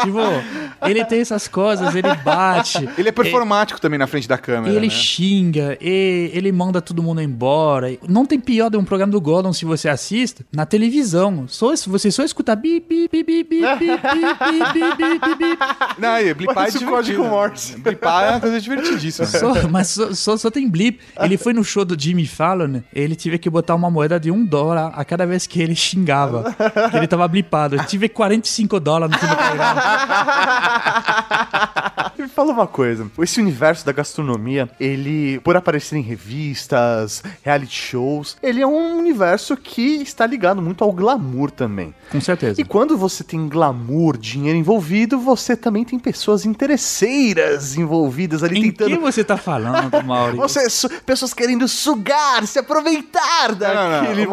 [SPEAKER 3] tipo, ele tem essas coisas, ele bate.
[SPEAKER 1] Ele é performático também na frente da câmera,
[SPEAKER 3] Ele
[SPEAKER 1] né?
[SPEAKER 3] xinga, e ele manda todo mundo embora. Não tem pior de um programa do Gordon se você assiste na televisão. Só, você só escuta bip, bip, bip, bip, bip, bip, bip, bip, bip, bip.
[SPEAKER 1] Não, e blipar é
[SPEAKER 2] Parece o
[SPEAKER 1] divertido.
[SPEAKER 2] código Morse. [laughs]
[SPEAKER 1] Blipar é uma coisa divertidíssima.
[SPEAKER 3] Só- mas só, só, só tem blip. Ele foi no show do Jimmy Fallon, ele teve que botar uma moeda de um dólar a cada vez que ele xingava. que ele tava blipado. Eu tive 45 dólares no último programa. [laughs]
[SPEAKER 2] Fala uma coisa, esse universo da gastronomia, ele, por aparecer em revistas, reality shows, ele é um universo que está ligado muito ao glamour também.
[SPEAKER 3] Com certeza.
[SPEAKER 2] E quando você tem glamour, dinheiro envolvido, você também tem pessoas interesseiras envolvidas ali
[SPEAKER 3] Em
[SPEAKER 2] tentando.
[SPEAKER 3] que você tá falando, [laughs] Mauri?
[SPEAKER 2] Você, su- pessoas querendo sugar, se aproveitar
[SPEAKER 1] Não, não, não.
[SPEAKER 2] daquele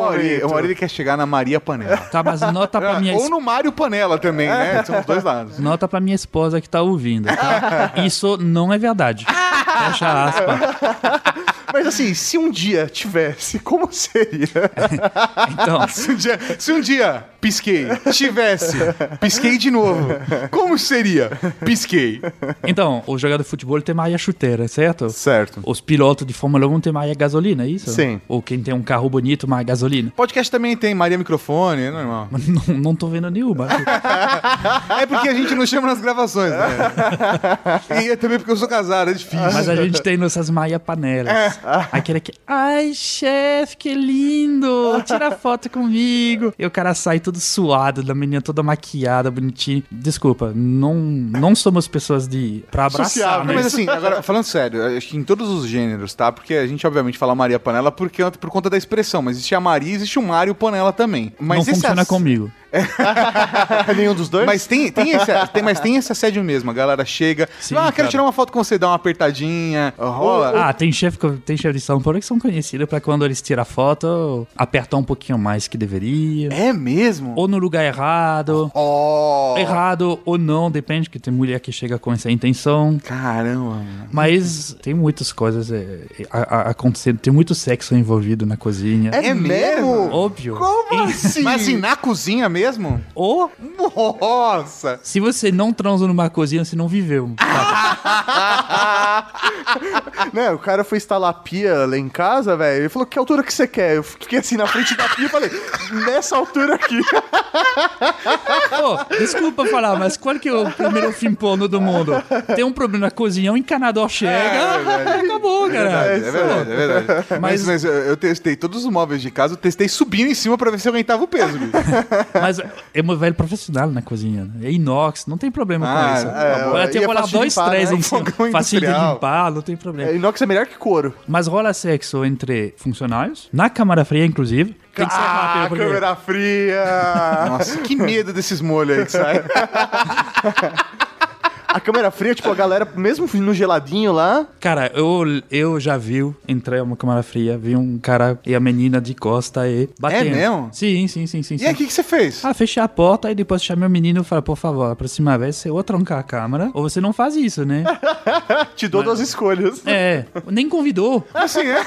[SPEAKER 1] O Mauri, quer chegar na Maria Panela.
[SPEAKER 3] Tá, mas nota pra [laughs] minha
[SPEAKER 1] Ou no Mário Panela também, né? São os dois lados.
[SPEAKER 3] Nota pra minha esposa que tá ouvindo, tá? [laughs] Isso não é verdade. [laughs] Fecha aspas.
[SPEAKER 2] Mas assim, se um dia tivesse, como seria? [laughs]
[SPEAKER 3] Então,
[SPEAKER 1] Se um dia, se um dia pisquei, tivesse, pisquei de novo, como seria? Pisquei.
[SPEAKER 3] então, o jogador de futebol tem mais chuteira, certo?
[SPEAKER 2] Certo.
[SPEAKER 3] Os pilotos de Fórmula 1 tem mais gasolina, é isso?
[SPEAKER 2] Sim.
[SPEAKER 3] Ou quem tem um carro bonito, mais gasolina.
[SPEAKER 1] Podcast também tem Maria Microfone, é normal. [laughs]
[SPEAKER 3] Não, não tô vendo nenhuma.
[SPEAKER 1] É porque a gente não chama nas gravações, né? [laughs] E é também porque eu sou casado, é difícil.
[SPEAKER 3] Mas a gente tem nossas maia panelas. [laughs] Aquele que, ai, chefe, que lindo! Tira foto comigo. E o cara sai todo suado, da menina toda maquiada, bonitinha. Desculpa, não, não somos pessoas de. pra abraçar,
[SPEAKER 2] Sociável,
[SPEAKER 3] né?
[SPEAKER 1] Mas assim, agora, falando sério, acho que em todos os gêneros, tá? Porque a gente, obviamente, fala Maria Panela porque, por conta da expressão, mas existe a Maria existe o Mário Panela também. Mas
[SPEAKER 3] não funciona
[SPEAKER 1] ass-
[SPEAKER 3] comigo. [laughs]
[SPEAKER 2] Nenhum dos dois?
[SPEAKER 1] Mas tem, tem, esse, tem, mas tem esse assédio mesmo. A galera chega,
[SPEAKER 3] Sim,
[SPEAKER 1] ah, quero
[SPEAKER 3] cara.
[SPEAKER 1] tirar uma foto com você, dá uma apertadinha, rola.
[SPEAKER 3] Ah, tem chefe tem chefe de São Paulo que são conhecidos pra quando eles tiram a foto, apertar um pouquinho mais que deveria.
[SPEAKER 1] É mesmo?
[SPEAKER 3] Ou no lugar errado.
[SPEAKER 1] Oh,
[SPEAKER 3] Errado ou não, depende, que tem mulher que chega com essa intenção.
[SPEAKER 1] caramba. mano.
[SPEAKER 3] Mas tem muitas coisas é, a- a- acontecendo, tem muito sexo envolvido na cozinha.
[SPEAKER 2] É,
[SPEAKER 1] É mesmo?
[SPEAKER 3] Óbvio.
[SPEAKER 2] Como assim?
[SPEAKER 1] Mas assim, na cozinha mesmo?
[SPEAKER 3] Ou
[SPEAKER 1] Nossa!
[SPEAKER 3] se você não transa numa cozinha, você não viveu. [laughs]
[SPEAKER 2] né, o cara foi instalar a pia lá em casa, velho. Ele falou, que altura que você quer? Eu fiquei assim na frente da pia e falei, nessa altura aqui.
[SPEAKER 3] Desculpa falar, mas qual que é o primeiro filme porno do mundo? Tem um problema na cozinha, um encanador chega, acabou, cara.
[SPEAKER 1] É verdade, é verdade. Mas, mas eu, eu testei todos os móveis de casa, eu testei subindo em cima pra ver se eu aguentava o peso, bicho.
[SPEAKER 3] Mas é um velho profissional na cozinha. né? É inox, não tem problema
[SPEAKER 1] Ah,
[SPEAKER 3] com isso.
[SPEAKER 2] é,
[SPEAKER 3] Pode
[SPEAKER 2] e
[SPEAKER 3] até
[SPEAKER 2] é
[SPEAKER 3] rolar dois,
[SPEAKER 2] limpar,
[SPEAKER 3] três
[SPEAKER 2] né?
[SPEAKER 3] em cima. Fácil de
[SPEAKER 2] limpar,
[SPEAKER 3] não tem problema.
[SPEAKER 2] É, inox é melhor que couro.
[SPEAKER 3] Mas rola sexo entre funcionários, na câmara fria, inclusive. Tem que ser
[SPEAKER 2] ah,
[SPEAKER 3] rápido, porque...
[SPEAKER 2] câmera fria!
[SPEAKER 1] Nossa, que medo desses molhos aí que sai. [laughs]
[SPEAKER 2] a câmera fria, tipo, a galera, mesmo no geladinho lá,
[SPEAKER 3] Cara, eu, eu já vi, entrei uma câmara fria, vi um cara e a menina de costa e batendo.
[SPEAKER 1] É mesmo?
[SPEAKER 3] Sim, sim, sim, sim.
[SPEAKER 1] E
[SPEAKER 3] sim.
[SPEAKER 1] aí, o que, que você fez?
[SPEAKER 3] Ah, fechei a porta e depois chamei o menino e falei, por favor, a próxima vez você ou trancar a câmera ou você não faz isso, né? [laughs]
[SPEAKER 2] te dou duas escolhas.
[SPEAKER 3] é, nem convidou.
[SPEAKER 1] Assim, [laughs] é?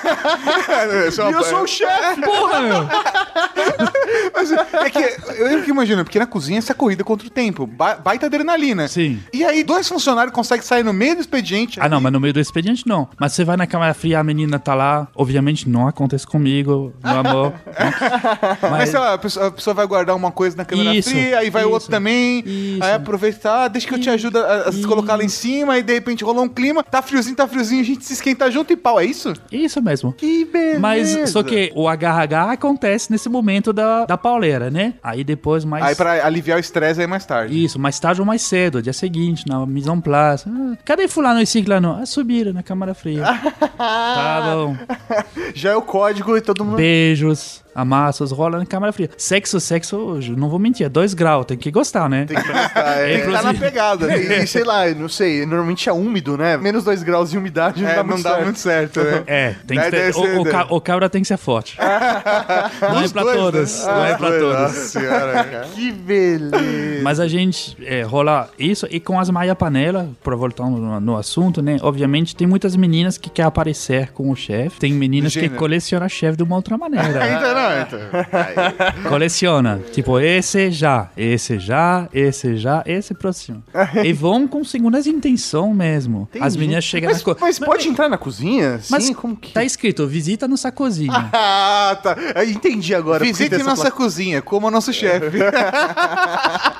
[SPEAKER 2] E eu sou o chefe! [laughs]
[SPEAKER 3] Porra, meu!
[SPEAKER 1] Mas é que eu fico imaginando, porque na cozinha essa corrida contra o tempo, ba- baita adrenalina.
[SPEAKER 3] Sim.
[SPEAKER 1] E aí, dois funcionários conseguem sair no meio do expediente.
[SPEAKER 3] Ah, não, mas no meio do expediente não. Mas você vai na câmara fria, a menina tá lá. Obviamente não acontece comigo, meu amor.
[SPEAKER 1] Mas, [laughs]
[SPEAKER 3] Mas,
[SPEAKER 1] sei lá, a pessoa, a pessoa vai guardar uma coisa na câmera
[SPEAKER 3] Isso,
[SPEAKER 1] fria, aí vai o outro também.
[SPEAKER 3] isso.
[SPEAKER 1] Aí aproveita, ah, deixa que eu te ajudo a, a se colocar lá em cima, e de repente rolou um clima, tá friozinho, tá friozinho, a gente se esquenta junto e pau, é isso?
[SPEAKER 3] isso mesmo.
[SPEAKER 2] Que beleza!
[SPEAKER 3] Mas só que o agarra-agarra acontece nesse momento da, da pauleira, né? Aí depois mais.
[SPEAKER 1] Aí pra aliviar o estresse aí mais tarde.
[SPEAKER 3] Isso, mais tarde ou mais cedo, dia seguinte, na mise en place. Ah, cadê fulano e ciclano? Ah, subiram na câmara fria. [laughs] tá bom.
[SPEAKER 2] Já é o código e todo mundo...
[SPEAKER 3] Beijos, amassos, rola na câmara fria. Sexo, sexo, hoje, não vou mentir, é dois graus, tem que gostar, né?
[SPEAKER 2] Tem que gostar, é. [laughs]
[SPEAKER 1] Tem que tá na pegada, né?
[SPEAKER 2] E, sei lá, não sei, normalmente é úmido, né? Menos dois graus de umidade não
[SPEAKER 1] É,
[SPEAKER 2] dá
[SPEAKER 1] não
[SPEAKER 2] muito
[SPEAKER 1] dá
[SPEAKER 2] certo.
[SPEAKER 1] muito certo, né? [laughs]
[SPEAKER 3] É, tem que ter. o, o, ca- o cabra tem que ser forte. [laughs] não é
[SPEAKER 1] Os
[SPEAKER 3] pra
[SPEAKER 1] dois, né?
[SPEAKER 3] todos. Não é pra
[SPEAKER 1] Nossa
[SPEAKER 3] todos.
[SPEAKER 1] senhora, cara.
[SPEAKER 2] Que beleza!
[SPEAKER 3] Mas a gente é, rola isso e com as Maia Panela, pra voltar no, no assunto, né? Obviamente tem muitas meninas que querem aparecer com o chefe. Tem meninas que
[SPEAKER 1] Gênero.
[SPEAKER 3] colecionam chefe de uma outra maneira.
[SPEAKER 1] Ainda não, então. [laughs]
[SPEAKER 3] Coleciona. Tipo, esse já, esse já, esse já, esse próximo. [laughs] e vão com segundas intenção mesmo. As meninas chegam
[SPEAKER 2] Mas,
[SPEAKER 3] na co-
[SPEAKER 2] mas pode entrar na cozinha?
[SPEAKER 3] Mas
[SPEAKER 2] Sim, como que...
[SPEAKER 3] tá escrito, visita nossa cozinha. [laughs]
[SPEAKER 2] Ah, tá. Eu entendi agora.
[SPEAKER 1] Visite nossa cozinha, como o nosso chefe.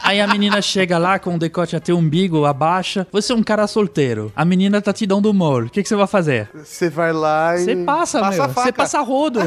[SPEAKER 3] Aí a menina chega lá com o decote até o umbigo, abaixa. Você é um cara solteiro. A menina tá te dando mole. O que, que você vai fazer?
[SPEAKER 2] Você vai lá e...
[SPEAKER 3] Você passa,
[SPEAKER 1] Passa
[SPEAKER 3] meu. Você passa rodo.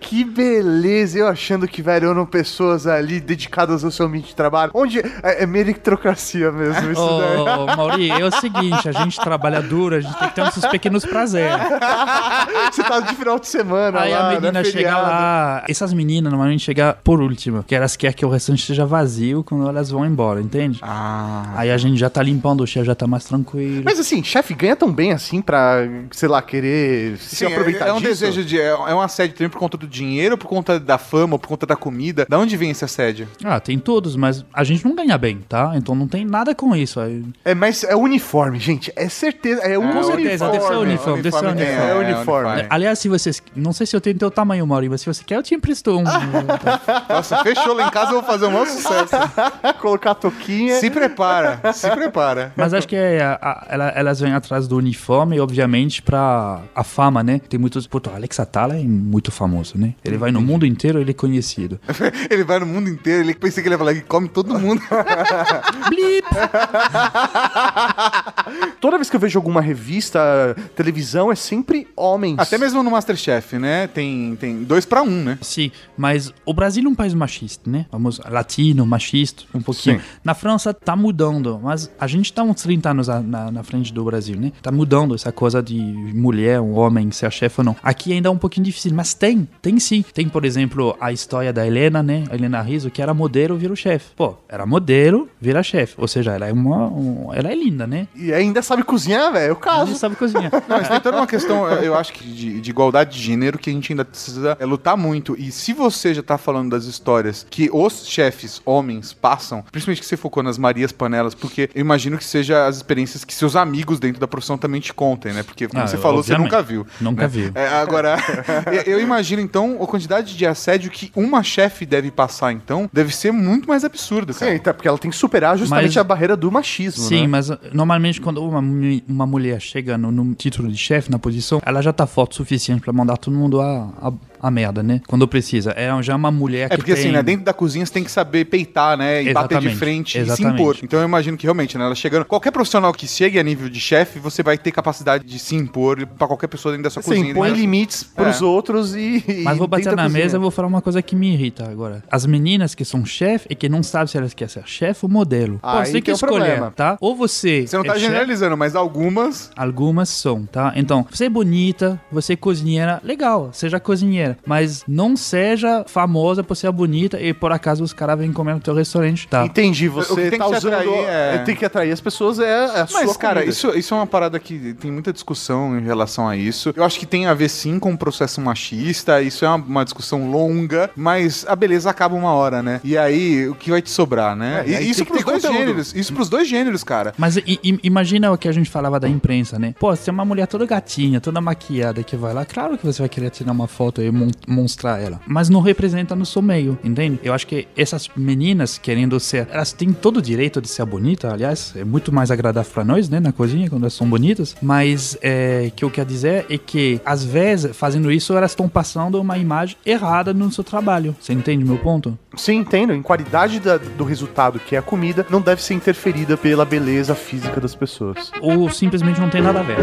[SPEAKER 2] Que beleza! Eu achando que, velho, eram pessoas ali dedicadas ao seu ambiente de trabalho. Onde é, é meritocracia mesmo isso daí.
[SPEAKER 3] Ô, [laughs] ô, Mauri, é o seguinte, a gente trabalha duro, a gente tem que ter uns pequenos prazeres. [laughs]
[SPEAKER 2] Você tá de final de semana
[SPEAKER 3] Aí
[SPEAKER 2] lá,
[SPEAKER 3] a menina
[SPEAKER 2] né,
[SPEAKER 3] chega lá. Essas meninas normalmente chegam por último, que elas querem que o restante esteja vazio quando elas vão embora, entende?
[SPEAKER 1] Ah.
[SPEAKER 3] Aí a gente já tá limpando o chefe, já tá mais tranquilo.
[SPEAKER 2] Mas assim, chefe ganha tão bem assim pra, sei lá, querer se
[SPEAKER 1] Sim,
[SPEAKER 2] aproveitar
[SPEAKER 1] é, é um
[SPEAKER 2] disso?
[SPEAKER 1] desejo de. É, é um assédio também por conta do dinheiro dinheiro, por conta da fama, por conta da comida? Da onde vem esse assédio?
[SPEAKER 3] Ah, tem todos, mas a gente não ganha bem, tá? Então não tem nada com isso. Aí-
[SPEAKER 2] É, mas é uniforme, gente. É certeza. É um
[SPEAKER 3] Com certeza, deve ser uniforme, deve ser
[SPEAKER 1] uniforme tem,
[SPEAKER 3] uniforme.
[SPEAKER 2] É uniforme.
[SPEAKER 1] É.
[SPEAKER 3] Aliás, se vocês. Não sei se eu tenho teu tamanho, Mauri, mas se você quer, eu te empresto um. [laughs]
[SPEAKER 1] Nossa, fechou lá em casa, eu vou fazer um maior sucesso. [laughs]
[SPEAKER 2] Colocar a toquinha.
[SPEAKER 1] Se prepara, se prepara.
[SPEAKER 3] Mas acho que é, a- a- ela- elas vêm atrás do uniforme, obviamente, pra a fama, né? Tem muitos. Puta, o Alex Atala é muito famoso, né? Ele vai no mundo inteiro, ele é conhecido. [laughs]
[SPEAKER 1] Ele vai no mundo inteiro, ele pensei que ele ia falar que come todo mundo. [laughs] [laughs]
[SPEAKER 2] Toda vez que eu vejo alguma revista, televisão, é sempre homens.
[SPEAKER 1] Até mesmo no Masterchef, né? Tem, tem dois pra um, né?
[SPEAKER 3] Sim, mas o Brasil é um país machista, né? Vamos, latino, machista, um pouquinho.
[SPEAKER 2] Sim.
[SPEAKER 3] Na França tá mudando, mas a gente tá uns 30 anos a- na, na frente do Brasil, né? Tá mudando essa coisa de mulher, um homem, ser chefe ou não. Aqui ainda é um pouquinho difícil, mas tem, tem sim. Tem, por exemplo, a história da Helena, né? A Helena Rizzo, que era modelo, virou chefe. Pô, era modelo, vira chefe. Ou seja, ela é uma. um- ela é linda, né?
[SPEAKER 2] E ainda sabe cozinhar, velho. O
[SPEAKER 3] Ela
[SPEAKER 2] caso.
[SPEAKER 3] sabe cozinhar. [laughs]
[SPEAKER 1] Não, mas tem toda uma questão, eu acho que de, de igualdade de gênero que a gente ainda precisa é, lutar muito. E se você já tá falando das histórias que os chefes homens passam, principalmente que você focou nas Marias Panelas, porque eu imagino que seja as experiências que seus amigos dentro da profissão também te contem, né? Porque, como
[SPEAKER 3] Ah,
[SPEAKER 1] você falou, você
[SPEAKER 3] obviamente.
[SPEAKER 1] nunca viu.
[SPEAKER 3] Nunca
[SPEAKER 1] né?
[SPEAKER 3] viu.
[SPEAKER 1] É, agora, [laughs] eu imagino então a quantidade de assédio que uma chefe deve passar, então, deve ser muito mais absurdo,
[SPEAKER 2] Sim,
[SPEAKER 1] cara.
[SPEAKER 2] então, porque ela tem que superar justamente
[SPEAKER 3] Mas-
[SPEAKER 2] a barreira do machismo,
[SPEAKER 3] Sim,
[SPEAKER 2] né?
[SPEAKER 3] mas normalmente quando uma, uma mulher chega no, no título de chefe, na posição, ela já tá forte o suficiente pra mandar todo mundo a, a, a merda, né? Quando precisa. É já uma mulher que
[SPEAKER 1] É porque
[SPEAKER 3] tem...
[SPEAKER 1] assim, né, dentro da cozinha você tem que saber peitar, né, e bater de
[SPEAKER 3] Exatamente,
[SPEAKER 1] frente e se
[SPEAKER 3] exatamente.
[SPEAKER 1] impor. Então eu imagino que realmente, né, ela chegando, qualquer profissional que chegue a nível de chefe, você vai ter capacidade de se impor pra qualquer pessoa dentro da sua
[SPEAKER 2] Você
[SPEAKER 1] cozinha.
[SPEAKER 2] impõe
[SPEAKER 1] né?
[SPEAKER 2] limites pros
[SPEAKER 1] É.
[SPEAKER 2] outros e.
[SPEAKER 3] Mas vou bater na mesa e vou falar uma coisa que me irrita agora. As meninas que são chefe e que não sabem se elas querem ser chefe ou modelo. Pô,
[SPEAKER 2] Aí
[SPEAKER 3] você tem que escolher,
[SPEAKER 2] problema.
[SPEAKER 3] tá? Ou você
[SPEAKER 1] Você não
[SPEAKER 3] é
[SPEAKER 1] tá
[SPEAKER 3] chefe,
[SPEAKER 1] generalizando, mas algumas.
[SPEAKER 3] Algumas são, tá? Então, você é bonita, você é cozinheira, legal, seja cozinheira. Mas não seja famosa por ser bonita e por acaso os caras vêm comer no teu restaurante, tá?
[SPEAKER 2] Entendi,
[SPEAKER 1] O
[SPEAKER 2] você
[SPEAKER 1] que tem
[SPEAKER 2] tá
[SPEAKER 1] que
[SPEAKER 2] usando.
[SPEAKER 1] atrair é-
[SPEAKER 2] Tem que atrair as pessoas, é, é a
[SPEAKER 1] Mas,
[SPEAKER 2] sua
[SPEAKER 1] cara,
[SPEAKER 2] comida.
[SPEAKER 1] isso, isso é uma parada que tem muita discussão em relação a isso. Eu acho que tem a ver sim com o processo machista, isso é uma, uma discussão longa, mas a beleza acaba uma hora, né? E aí, o que vai te sobrar, né?
[SPEAKER 2] É,
[SPEAKER 1] E
[SPEAKER 2] aí
[SPEAKER 1] isso pros dois
[SPEAKER 2] conteúdo.
[SPEAKER 1] gêneros. Isso pros dois gêneros, cara.
[SPEAKER 3] Mas i- i- imagina o que a gente falava da imprensa, né? Pô, você é uma mulher toda gatinha, toda maquiada que vai lá, claro que você vai querer tirar uma foto e mon- mostrar ela. Mas não representa no seu meio, entende? Eu acho que essas meninas querendo ser, elas têm todo o direito de ser bonita, aliás, é muito mais agradável pra nós, né, na cozinha, quando elas são bonitas. Mas é, que eu quero dizer é que, às vezes, fazendo isso, elas estão passando uma imagem errada no seu trabalho. Você entende meu ponto?
[SPEAKER 2] Sim, entendo. Em qualidade da- do resultado, que é a comida, não deve ser interferida pela beleza física das pessoas.
[SPEAKER 3] Ou simplesmente não tem nada a ver.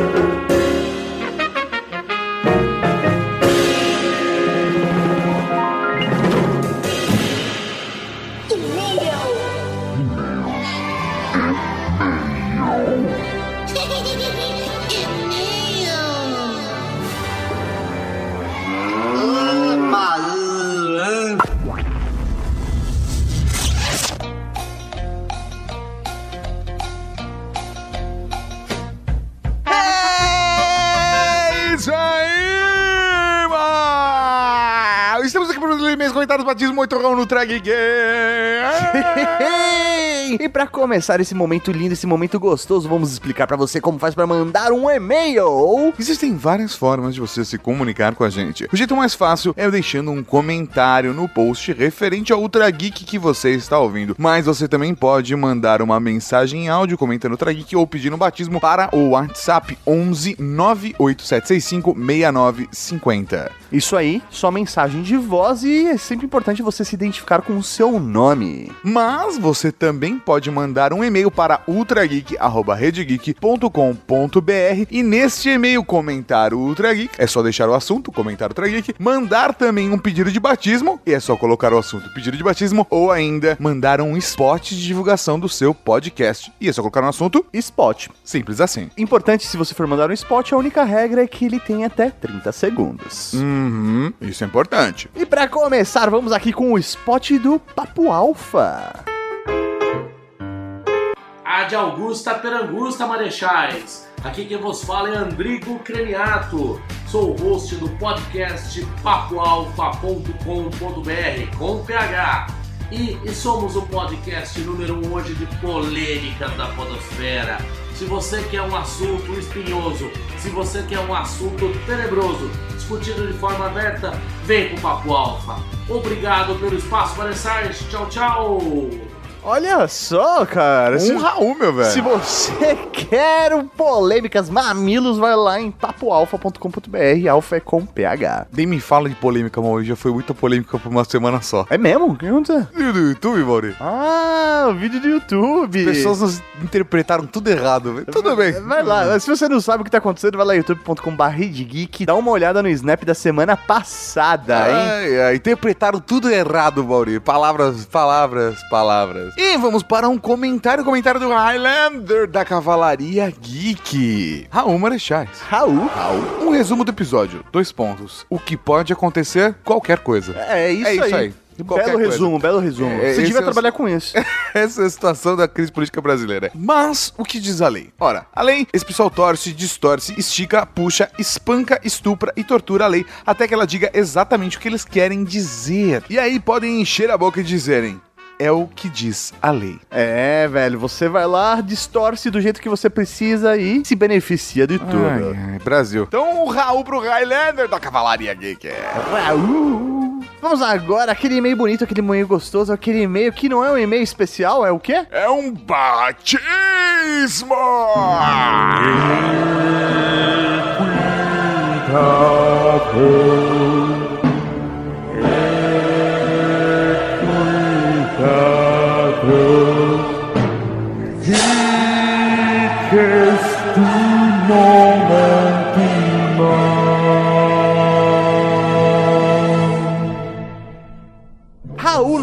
[SPEAKER 1] Muito
[SPEAKER 2] e pra começar esse momento lindo, esse momento gostoso, vamos explicar pra você como faz pra mandar um e-mail.
[SPEAKER 1] Existem várias formas de você se comunicar com a gente. O jeito mais fácil é deixando um comentário no post referente ao Ultra Geek que você está ouvindo. Mas você também pode mandar uma mensagem em áudio comentando Ultra Geek ou pedindo batismo para o WhatsApp 11 98765 6950.
[SPEAKER 2] Isso aí, só mensagem de voz e é sempre importante você se identificar com o seu nome.
[SPEAKER 1] Mas você também pode mandar um e-mail para ultrageek@redgeek.com.br e neste e-mail comentar o Ultra Geek, é só deixar o assunto, comentar o Ultra Geek, mandar também um pedido de batismo, e é só colocar o assunto pedido de batismo ou ainda mandar um spot de divulgação do seu podcast. E é só colocar no assunto
[SPEAKER 2] Spot.
[SPEAKER 1] simples assim.
[SPEAKER 2] Importante, se você for mandar um spot, a única regra é que ele tem até 30 segundos.
[SPEAKER 1] Uhum, isso é importante.
[SPEAKER 2] E pra começar, vamos aqui com o spot do Papo Alfa.
[SPEAKER 12] Ad Augusta per Angusta Marechais. Aqui quem vos fala é Andrigo Creniato. sou o host do podcast papoalfa.com.br com PH. E, e somos o podcast número 1 um hoje de polêmicas da podosfera. Se você quer um assunto espinhoso, se você quer um assunto tenebroso, discutido de forma aberta, vem pro Papo Alfa. Obrigado pelo espaço, Vanessais. Tchau, tchau.
[SPEAKER 2] Olha só, cara.
[SPEAKER 1] Um Raul, meu velho.
[SPEAKER 2] Se você [laughs] quer um polêmicas mamilos, vai lá em papoalfa.com.br. Alfa é com PH.
[SPEAKER 1] Nem me fala de polêmica, Mauri. Já foi muita polêmica por uma semana só.
[SPEAKER 2] É mesmo? O que aconteceu?
[SPEAKER 1] Vídeo do YouTube, Mauri.
[SPEAKER 2] Ah, vídeo do YouTube.
[SPEAKER 1] As pessoas interpretaram tudo errado. velho. Tudo bem.
[SPEAKER 2] Vai lá, se você não sabe o que tá acontecendo, vai lá youtube.com.br Geek, dá uma olhada no Snap da semana passada, hein?
[SPEAKER 1] Ai, ai, interpretaram tudo errado, Mauri. Palavras, palavras, palavras. E vamos para um comentário, comentário do Highlander da Cavalaria Geek. Raul Marechais.
[SPEAKER 2] Raul.
[SPEAKER 1] Raul. Um resumo do episódio. Dois pontos. O que pode acontecer? Qualquer coisa.
[SPEAKER 2] É isso,
[SPEAKER 1] É isso
[SPEAKER 2] aí.
[SPEAKER 1] aí. Qualquer
[SPEAKER 2] Belo
[SPEAKER 1] coisa.
[SPEAKER 2] resumo, belo resumo.
[SPEAKER 1] É,
[SPEAKER 2] Você devia
[SPEAKER 1] é o-
[SPEAKER 2] trabalhar com isso. [laughs]
[SPEAKER 1] Essa é a situação da crise política brasileira. Mas o que diz a lei? Ora, a lei, esse pessoal torce, distorce, estica, puxa, espanca, estupra e tortura a lei até que ela diga exatamente o que eles querem dizer. E aí podem encher a boca e dizerem. É o que diz a lei.
[SPEAKER 2] É, velho, você vai lá, distorce do jeito que você precisa e se beneficia de tudo.
[SPEAKER 1] Ai, ai, Brasil. Então, o Raul pro Highlander da Cavalaria Geek.
[SPEAKER 2] Raul. Vamos agora, aquele e-mail bonito, aquele e-mail gostoso, aquele e-mail que não é um e-mail especial, é o quê?
[SPEAKER 1] É um batismo!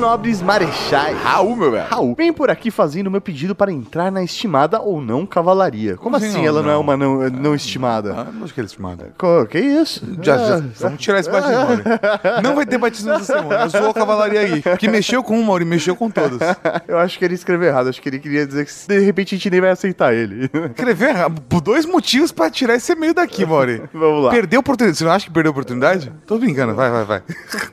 [SPEAKER 2] Nobres Marechais.
[SPEAKER 1] Raul, meu velho.
[SPEAKER 2] Raul, vem por aqui fazendo meu pedido para entrar na estimada ou não cavalaria. Como
[SPEAKER 1] Como
[SPEAKER 2] assim
[SPEAKER 1] assim,
[SPEAKER 2] ela
[SPEAKER 1] não,
[SPEAKER 2] não, é
[SPEAKER 1] não?
[SPEAKER 2] uma não, não estimada?
[SPEAKER 1] Ah, não acho que ele é estimado.
[SPEAKER 2] Co- Que isso?
[SPEAKER 1] Já, já,
[SPEAKER 2] Ah,
[SPEAKER 1] vamos tirar esse batismo. [laughs] Não vai ter batismo essa semana. Eu sou a cavalaria aí. Que mexeu com um, Mauri, mexeu com todos.
[SPEAKER 2] Eu acho que ele escreveu errado. Acho que ele queria dizer que de repente a gente nem vai aceitar ele.
[SPEAKER 1] Escrever errado. por dois motivos pra tirar esse e-mail daqui, Mauri. [laughs]
[SPEAKER 2] Vamos lá.
[SPEAKER 1] Perdeu a oportunidade. Você não acha que perdeu a oportunidade? Tô brincando, vai, vai, vai.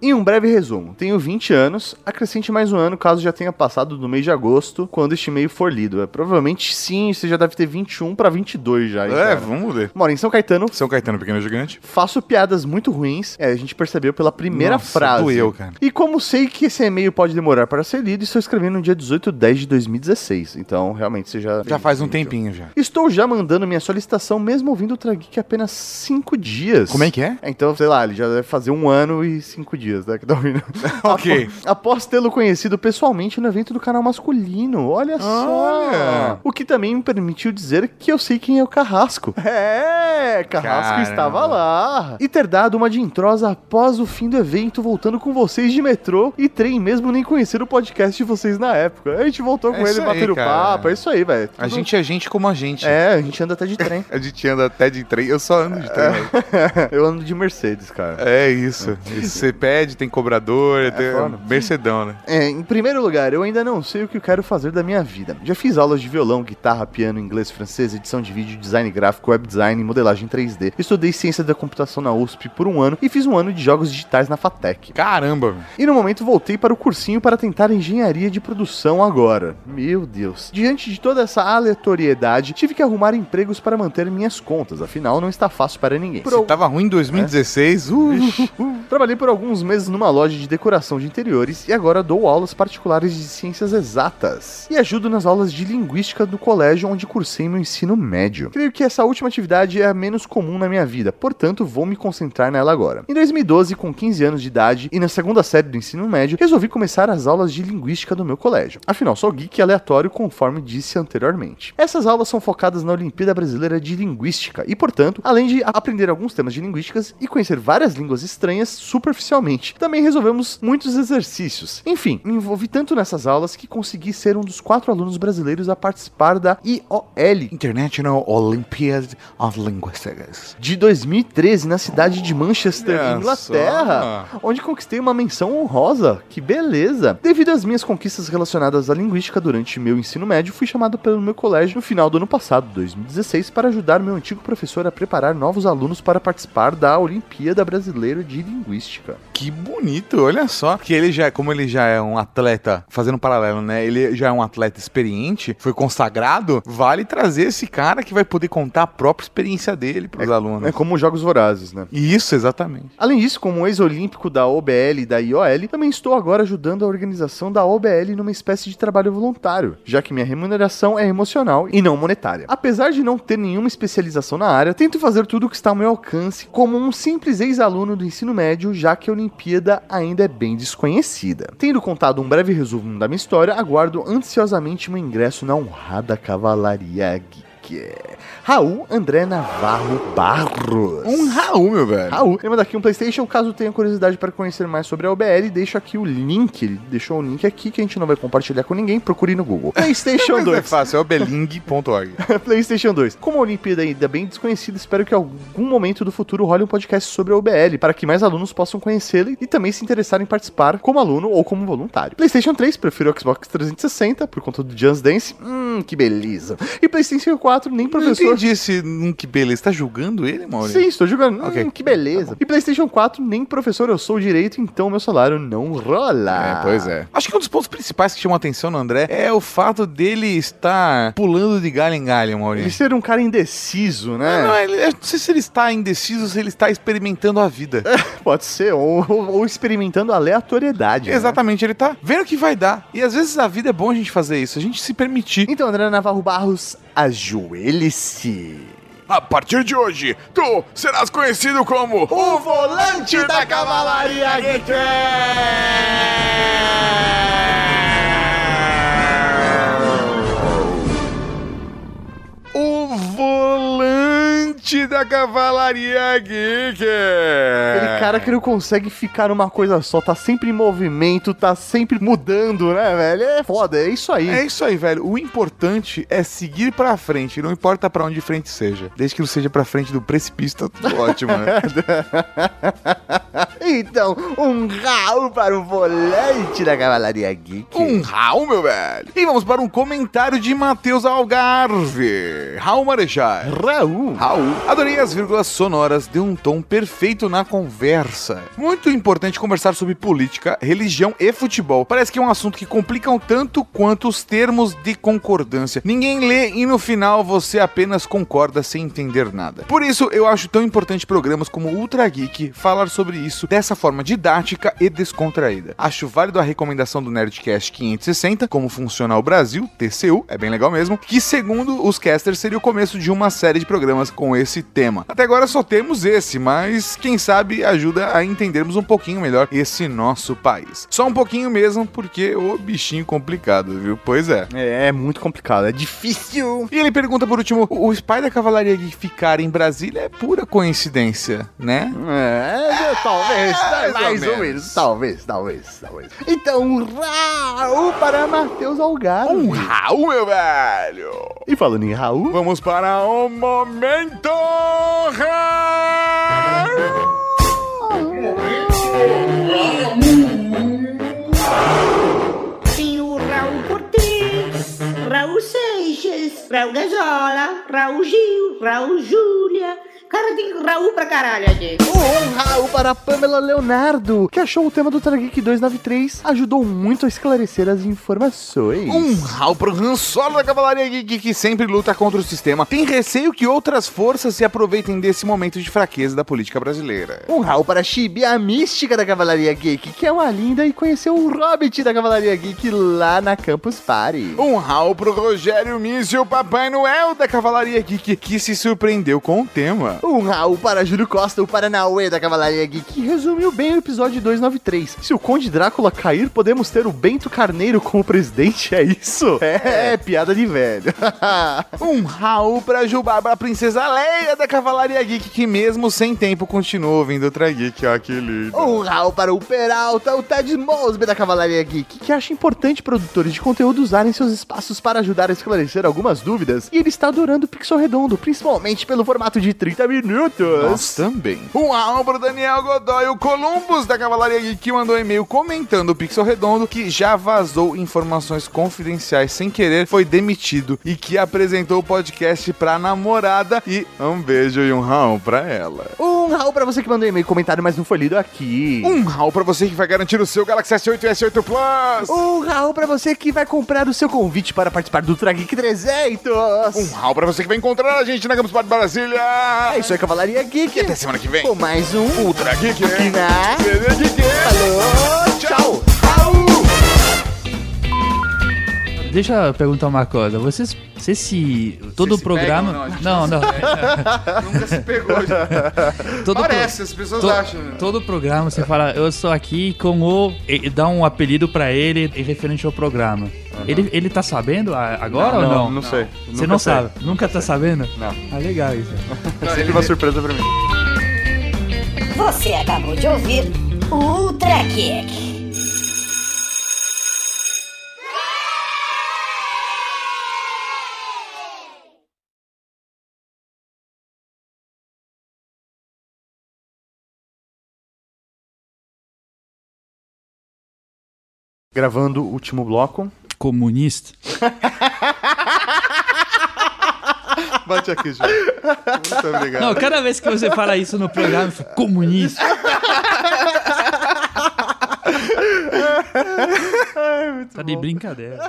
[SPEAKER 2] Em um breve resumo, tenho 20 anos, acrescente mais um ano caso já tenha passado do mês de agosto, quando este e-mail for lido. É, provavelmente sim, você já deve ter 21 para 22 já.
[SPEAKER 1] É,
[SPEAKER 2] cara?
[SPEAKER 1] vamos ver.
[SPEAKER 2] Moro em São Caetano,
[SPEAKER 1] São Caetano, pequeno gigante.
[SPEAKER 2] faço piadas muito ruins. É, a gente percebeu pela primeira
[SPEAKER 1] Nossa,
[SPEAKER 2] frase.
[SPEAKER 1] doeu, cara.
[SPEAKER 2] E como sei que esse e-mail pode demorar para ser lido, estou escrevendo no dia 18 de 10 de 2016. Então, realmente, você já...
[SPEAKER 1] Já faz um tempinho já.
[SPEAKER 2] Estou já mandando minha solicitação, mesmo ouvindo o Trageek há apenas 5 dias.
[SPEAKER 1] Como é que é?
[SPEAKER 2] Então, sei lá, ele já deve fazer um ano e cinco dias, né? Que tá ouvindo. [laughs]
[SPEAKER 1] Ok.
[SPEAKER 2] Após tê-lo conhecido pessoalmente no evento do canal masculino. Olha só.
[SPEAKER 1] Olha.
[SPEAKER 2] O que também me permitiu dizer que eu sei quem é o Carrasco. [laughs] É, Carrasco
[SPEAKER 1] Caramba.
[SPEAKER 2] estava lá. E ter dado uma de introsa após o fim do evento, voltando com vocês de metrô e trem, mesmo nem conhecer o podcast de vocês na época. A gente voltou
[SPEAKER 1] É
[SPEAKER 2] com ele,
[SPEAKER 1] aí,
[SPEAKER 2] batendo
[SPEAKER 1] cara.
[SPEAKER 2] papo. É isso aí, velho.
[SPEAKER 1] A gente é gente como a gente.
[SPEAKER 2] É, a gente anda até de trem. [laughs]
[SPEAKER 1] A gente anda até de trem. Eu só ando de trem. [laughs]
[SPEAKER 2] eu ando de Mercedes, cara.
[SPEAKER 1] É isso. Você pede, tem cobrador, tem
[SPEAKER 2] foda.
[SPEAKER 1] Né?
[SPEAKER 2] É, em primeiro lugar, eu ainda não sei o que eu quero fazer da minha vida. Já fiz aulas de violão, guitarra, piano, inglês, francês, edição de vídeo, design gráfico, web design e modelagem 3D. Estudei ciência da computação na USP por um ano e fiz um ano de jogos digitais na FATEC.
[SPEAKER 1] Caramba.
[SPEAKER 2] E no momento voltei para o cursinho para tentar engenharia de produção agora. Meu Deus. Diante de toda essa aleatoriedade, tive que arrumar empregos para manter minhas contas, afinal não está fácil para ninguém. Por
[SPEAKER 1] Se tava ruim em 2016, uh, [laughs]
[SPEAKER 2] Trabalhei por alguns meses numa loja de decoração de interiores e agora dou aulas particulares de ciências exatas. E ajudo nas aulas de linguística do colégio onde cursei meu ensino médio. Creio que essa última atividade é a menos comum na minha vida, portanto vou me concentrar nela agora. Em 2012, com 15 anos de idade e na segunda série do ensino médio, resolvi começar as aulas de linguística do meu colégio. Afinal, sou geek aleatório conforme disse anteriormente. Essas aulas são focadas na Olimpíada Brasileira de Linguística e, portanto, além de aprender alguns temas de linguísticas e conhecer várias línguas estranhas, superficialmente. Também resolvemos muitos exercícios. Enfim, me envolvi tanto nessas aulas que consegui ser um dos quatro alunos brasileiros a participar da IOL
[SPEAKER 1] International Olympiad of Linguistics.
[SPEAKER 2] de 2013 na cidade de Manchester,
[SPEAKER 1] Olha
[SPEAKER 2] Inglaterra, onde conquistei uma menção honrosa. Que beleza! Devido às minhas conquistas relacionadas à linguística durante meu ensino médio, fui chamado pelo meu colégio no final do ano passado, 2016, para ajudar meu antigo professor a preparar novos alunos para participar da Olimpíada Brasileira de Linguística.
[SPEAKER 1] Que bonito, olha só. Que ele já, como ele já é um atleta, fazendo um paralelo, né? Ele já é um atleta experiente, foi consagrado, vale trazer esse cara que vai poder contar a própria experiência dele pros alunos.
[SPEAKER 2] É como os Jogos Vorazes, né?
[SPEAKER 1] Isso, exatamente.
[SPEAKER 2] Além disso, como ex-olímpico da OBL e da IOL, também estou agora ajudando a organização da OBL numa espécie de trabalho voluntário, já que minha remuneração é emocional e não monetária. Apesar de não ter nenhuma especialização na área, tento fazer tudo o que está ao meu alcance como um simples ex-aluno do ensino médio, já que a Olimpíada ainda é bem desconhecida. Tendo contado um breve resumo da minha história, aguardo ansiosamente meu ingresso na honrada Cavalaria Geek. Raul André Navarro Barros.
[SPEAKER 1] Um Raul, meu velho.
[SPEAKER 2] Raul, ele manda aqui um PlayStation. Caso tenha curiosidade para conhecer mais sobre a OBL, deixo aqui o link. Ele deixou o link aqui que a gente não vai compartilhar com ninguém. Procure no Google. [laughs] PlayStation
[SPEAKER 1] Mas
[SPEAKER 2] 2.
[SPEAKER 1] É fácil, é obeling.org. [laughs]
[SPEAKER 2] PlayStation 2. Como a Olimpíada ainda é bem desconhecida, espero que em algum momento do futuro role um podcast sobre a OBL, para que mais alunos possam conhecê-la e também se interessarem em participar como aluno ou como voluntário. PlayStation 3, prefiro o Xbox 360 por conta do Just Dance. Hum, que beleza. E PlayStation 4, nem professor.
[SPEAKER 1] Esse hum, que beleza. Tá julgando ele, Maurício?
[SPEAKER 2] Sim, estou jogando.
[SPEAKER 1] Ok.
[SPEAKER 2] Hum, que beleza. e PlayStation 4, nem professor eu sou direito, então meu salário não rola.
[SPEAKER 1] É, pois é. Acho que um dos pontos principais que chama a atenção no André é o fato dele estar pulando de galho em galho,
[SPEAKER 2] Ele
[SPEAKER 1] Maurício.
[SPEAKER 2] ser um cara indeciso, né?
[SPEAKER 1] Não, ele, eu não sei se ele está indeciso ou se ele está experimentando a vida. [laughs]
[SPEAKER 2] Pode ser, ou, ou- ou experimentando aleatoriedade. né?
[SPEAKER 1] Exatamente, ele tá vendo o que vai dar. E às vezes a vida é bom a gente fazer isso, a gente se permitir.
[SPEAKER 2] Então, André Navarro Barros, ajoelhe-se.
[SPEAKER 1] A partir de hoje, tu serás conhecido como
[SPEAKER 2] O volante da Cavalaria Geek!
[SPEAKER 1] o volante da Cavalaria Geek.
[SPEAKER 2] Aquele cara que não consegue ficar numa coisa só, tá sempre em movimento, tá sempre mudando, né, velho? É foda, é isso aí.
[SPEAKER 1] É isso aí, velho. O importante é seguir pra frente, não importa pra onde frente seja. Desde que não seja pra frente do precipício, tá tudo [laughs] ótimo, né?
[SPEAKER 2] Então, um Raul para o volante da Cavalaria Geek.
[SPEAKER 1] Um Raul, meu velho. E vamos para um comentário de Matheus Algarve. Raul Marechal.
[SPEAKER 2] Raul.
[SPEAKER 1] Raul. Adorei as vírgulas sonoras, deu um tom perfeito na conversa. Muito importante conversar sobre política, religião e futebol. Parece que é um assunto que complicam tanto quanto os termos de concordância. Ninguém lê e no final você apenas concorda sem entender nada. Por isso, eu acho tão importante programas como Ultra Geek falar sobre isso dessa forma didática e descontraída. Acho válido a recomendação do Nerdcast 560, como funciona o Brasil, TCU, é bem legal mesmo, que segundo os casters seria o começo de uma série de programas com esse tema. Até agora só temos esse, mas quem sabe ajuda a entendermos um pouquinho melhor esse nosso país. Só um pouquinho mesmo, porque o bichinho complicado, viu? Pois é.
[SPEAKER 2] É, é muito complicado, é difícil.
[SPEAKER 1] E ele pergunta por último: o Spy da Cavalaria ficar em Brasília é pura coincidência, né?
[SPEAKER 2] É, talvez,
[SPEAKER 1] mais
[SPEAKER 2] mais
[SPEAKER 1] ou
[SPEAKER 2] ou menos. Talvez, talvez, talvez. Então, Raul para Matheus Algarve.
[SPEAKER 1] Um Raul, meu velho!
[SPEAKER 2] E falando em Raul,
[SPEAKER 1] Vamos para o momento
[SPEAKER 5] Tem o Raul Cortez, Raul Seixas, Raul Gazola, Raul Gil, Raul Júlia. Cara, tem Raul pra caralho aqui.
[SPEAKER 2] um Raul para Pamela Leonardo, que achou o tema do Trageek 293, ajudou muito a esclarecer as informações.
[SPEAKER 1] Um Raul pro Han Solo da Cavalaria Geek que sempre luta contra o sistema. Tem receio que outras forças se aproveitem desse momento de fraqueza da política brasileira.
[SPEAKER 2] Um Raul para Chibi, a mística da Cavalaria Geek, que é uma linda e conheceu o Hobbit da Cavalaria Geek lá na Campus Party.
[SPEAKER 1] Um Raul pro Rogério Míssil, Papai Noel da Cavalaria Geek, que se surpreendeu com o tema.
[SPEAKER 2] Um Raul para Júlio Costa, o Paranauê da Cavalaria Geek, que resumiu bem o episódio 293. Se o Conde Drácula cair, podemos ter o Bento Carneiro como presidente, é isso? É, piada de velho. [laughs]
[SPEAKER 1] Um Raul pra Jubaba, a princesa Leia da Cavalaria Geek, que mesmo sem tempo continuou ouvindo outra geek, ó, que lindo.
[SPEAKER 2] Um Raul para o Peralta, o Ted Mosby da Cavalaria Geek, que acha importante produtores de conteúdo usarem seus espaços para ajudar a esclarecer algumas dúvidas. E ele está adorando o Pixel Redondo, principalmente pelo formato de 30 minutos.
[SPEAKER 1] Nós também. Um pro Daniel Godoy, o Columbus da Cavalaria Geek, que mandou um e-mail comentando o Pixel Redondo, que já vazou informações confidenciais sem querer, foi demitido e que apresentou o podcast pra namorada. E um beijo e um Raul pra ela.
[SPEAKER 2] Um Raul para você que mandou e-mail comentário, mas não foi lido aqui.
[SPEAKER 1] Um Raul pra você que vai garantir o seu Galaxy S8 e S8 Plus.
[SPEAKER 2] Um Raul para você que vai comprar o seu convite para participar do Ultra Geek 300.
[SPEAKER 1] Um Raul pra você que vai encontrar a gente na Campus Party Brasília.
[SPEAKER 2] É isso aí, Cavalaria Geek.
[SPEAKER 1] E até semana que vem.
[SPEAKER 2] Com mais um
[SPEAKER 1] Ultra Geek.
[SPEAKER 2] Na... Falou, tchau.
[SPEAKER 3] Deixa eu perguntar uma coisa. Vocês, você se. Todo o programa.
[SPEAKER 1] Não,
[SPEAKER 3] não, não. [laughs]
[SPEAKER 1] Nunca se pegou Parece,
[SPEAKER 3] pro-
[SPEAKER 1] as pessoas
[SPEAKER 3] to-
[SPEAKER 1] acham. né?
[SPEAKER 3] Todo programa você fala, eu estou aqui com o. E, dá um apelido pra ele em referente ao programa. Ele, ele tá sabendo a- agora
[SPEAKER 2] Não,
[SPEAKER 3] ou não?
[SPEAKER 2] não sei.
[SPEAKER 3] Você
[SPEAKER 2] Nunca
[SPEAKER 3] não
[SPEAKER 2] sei.
[SPEAKER 3] sabe? Nunca tá sabendo?
[SPEAKER 2] Não.
[SPEAKER 3] Ah, legal isso.
[SPEAKER 2] É [laughs] sempre uma surpresa pra mim.
[SPEAKER 5] Você acabou de ouvir o Ultra Kick.
[SPEAKER 2] Gravando o último bloco.
[SPEAKER 3] Comunista. [laughs]
[SPEAKER 1] Bate aqui, Ju. Muito obrigado.
[SPEAKER 3] Não, cada vez que você fala isso no programa, eu falo, comunista. [laughs] tá de brincadeira.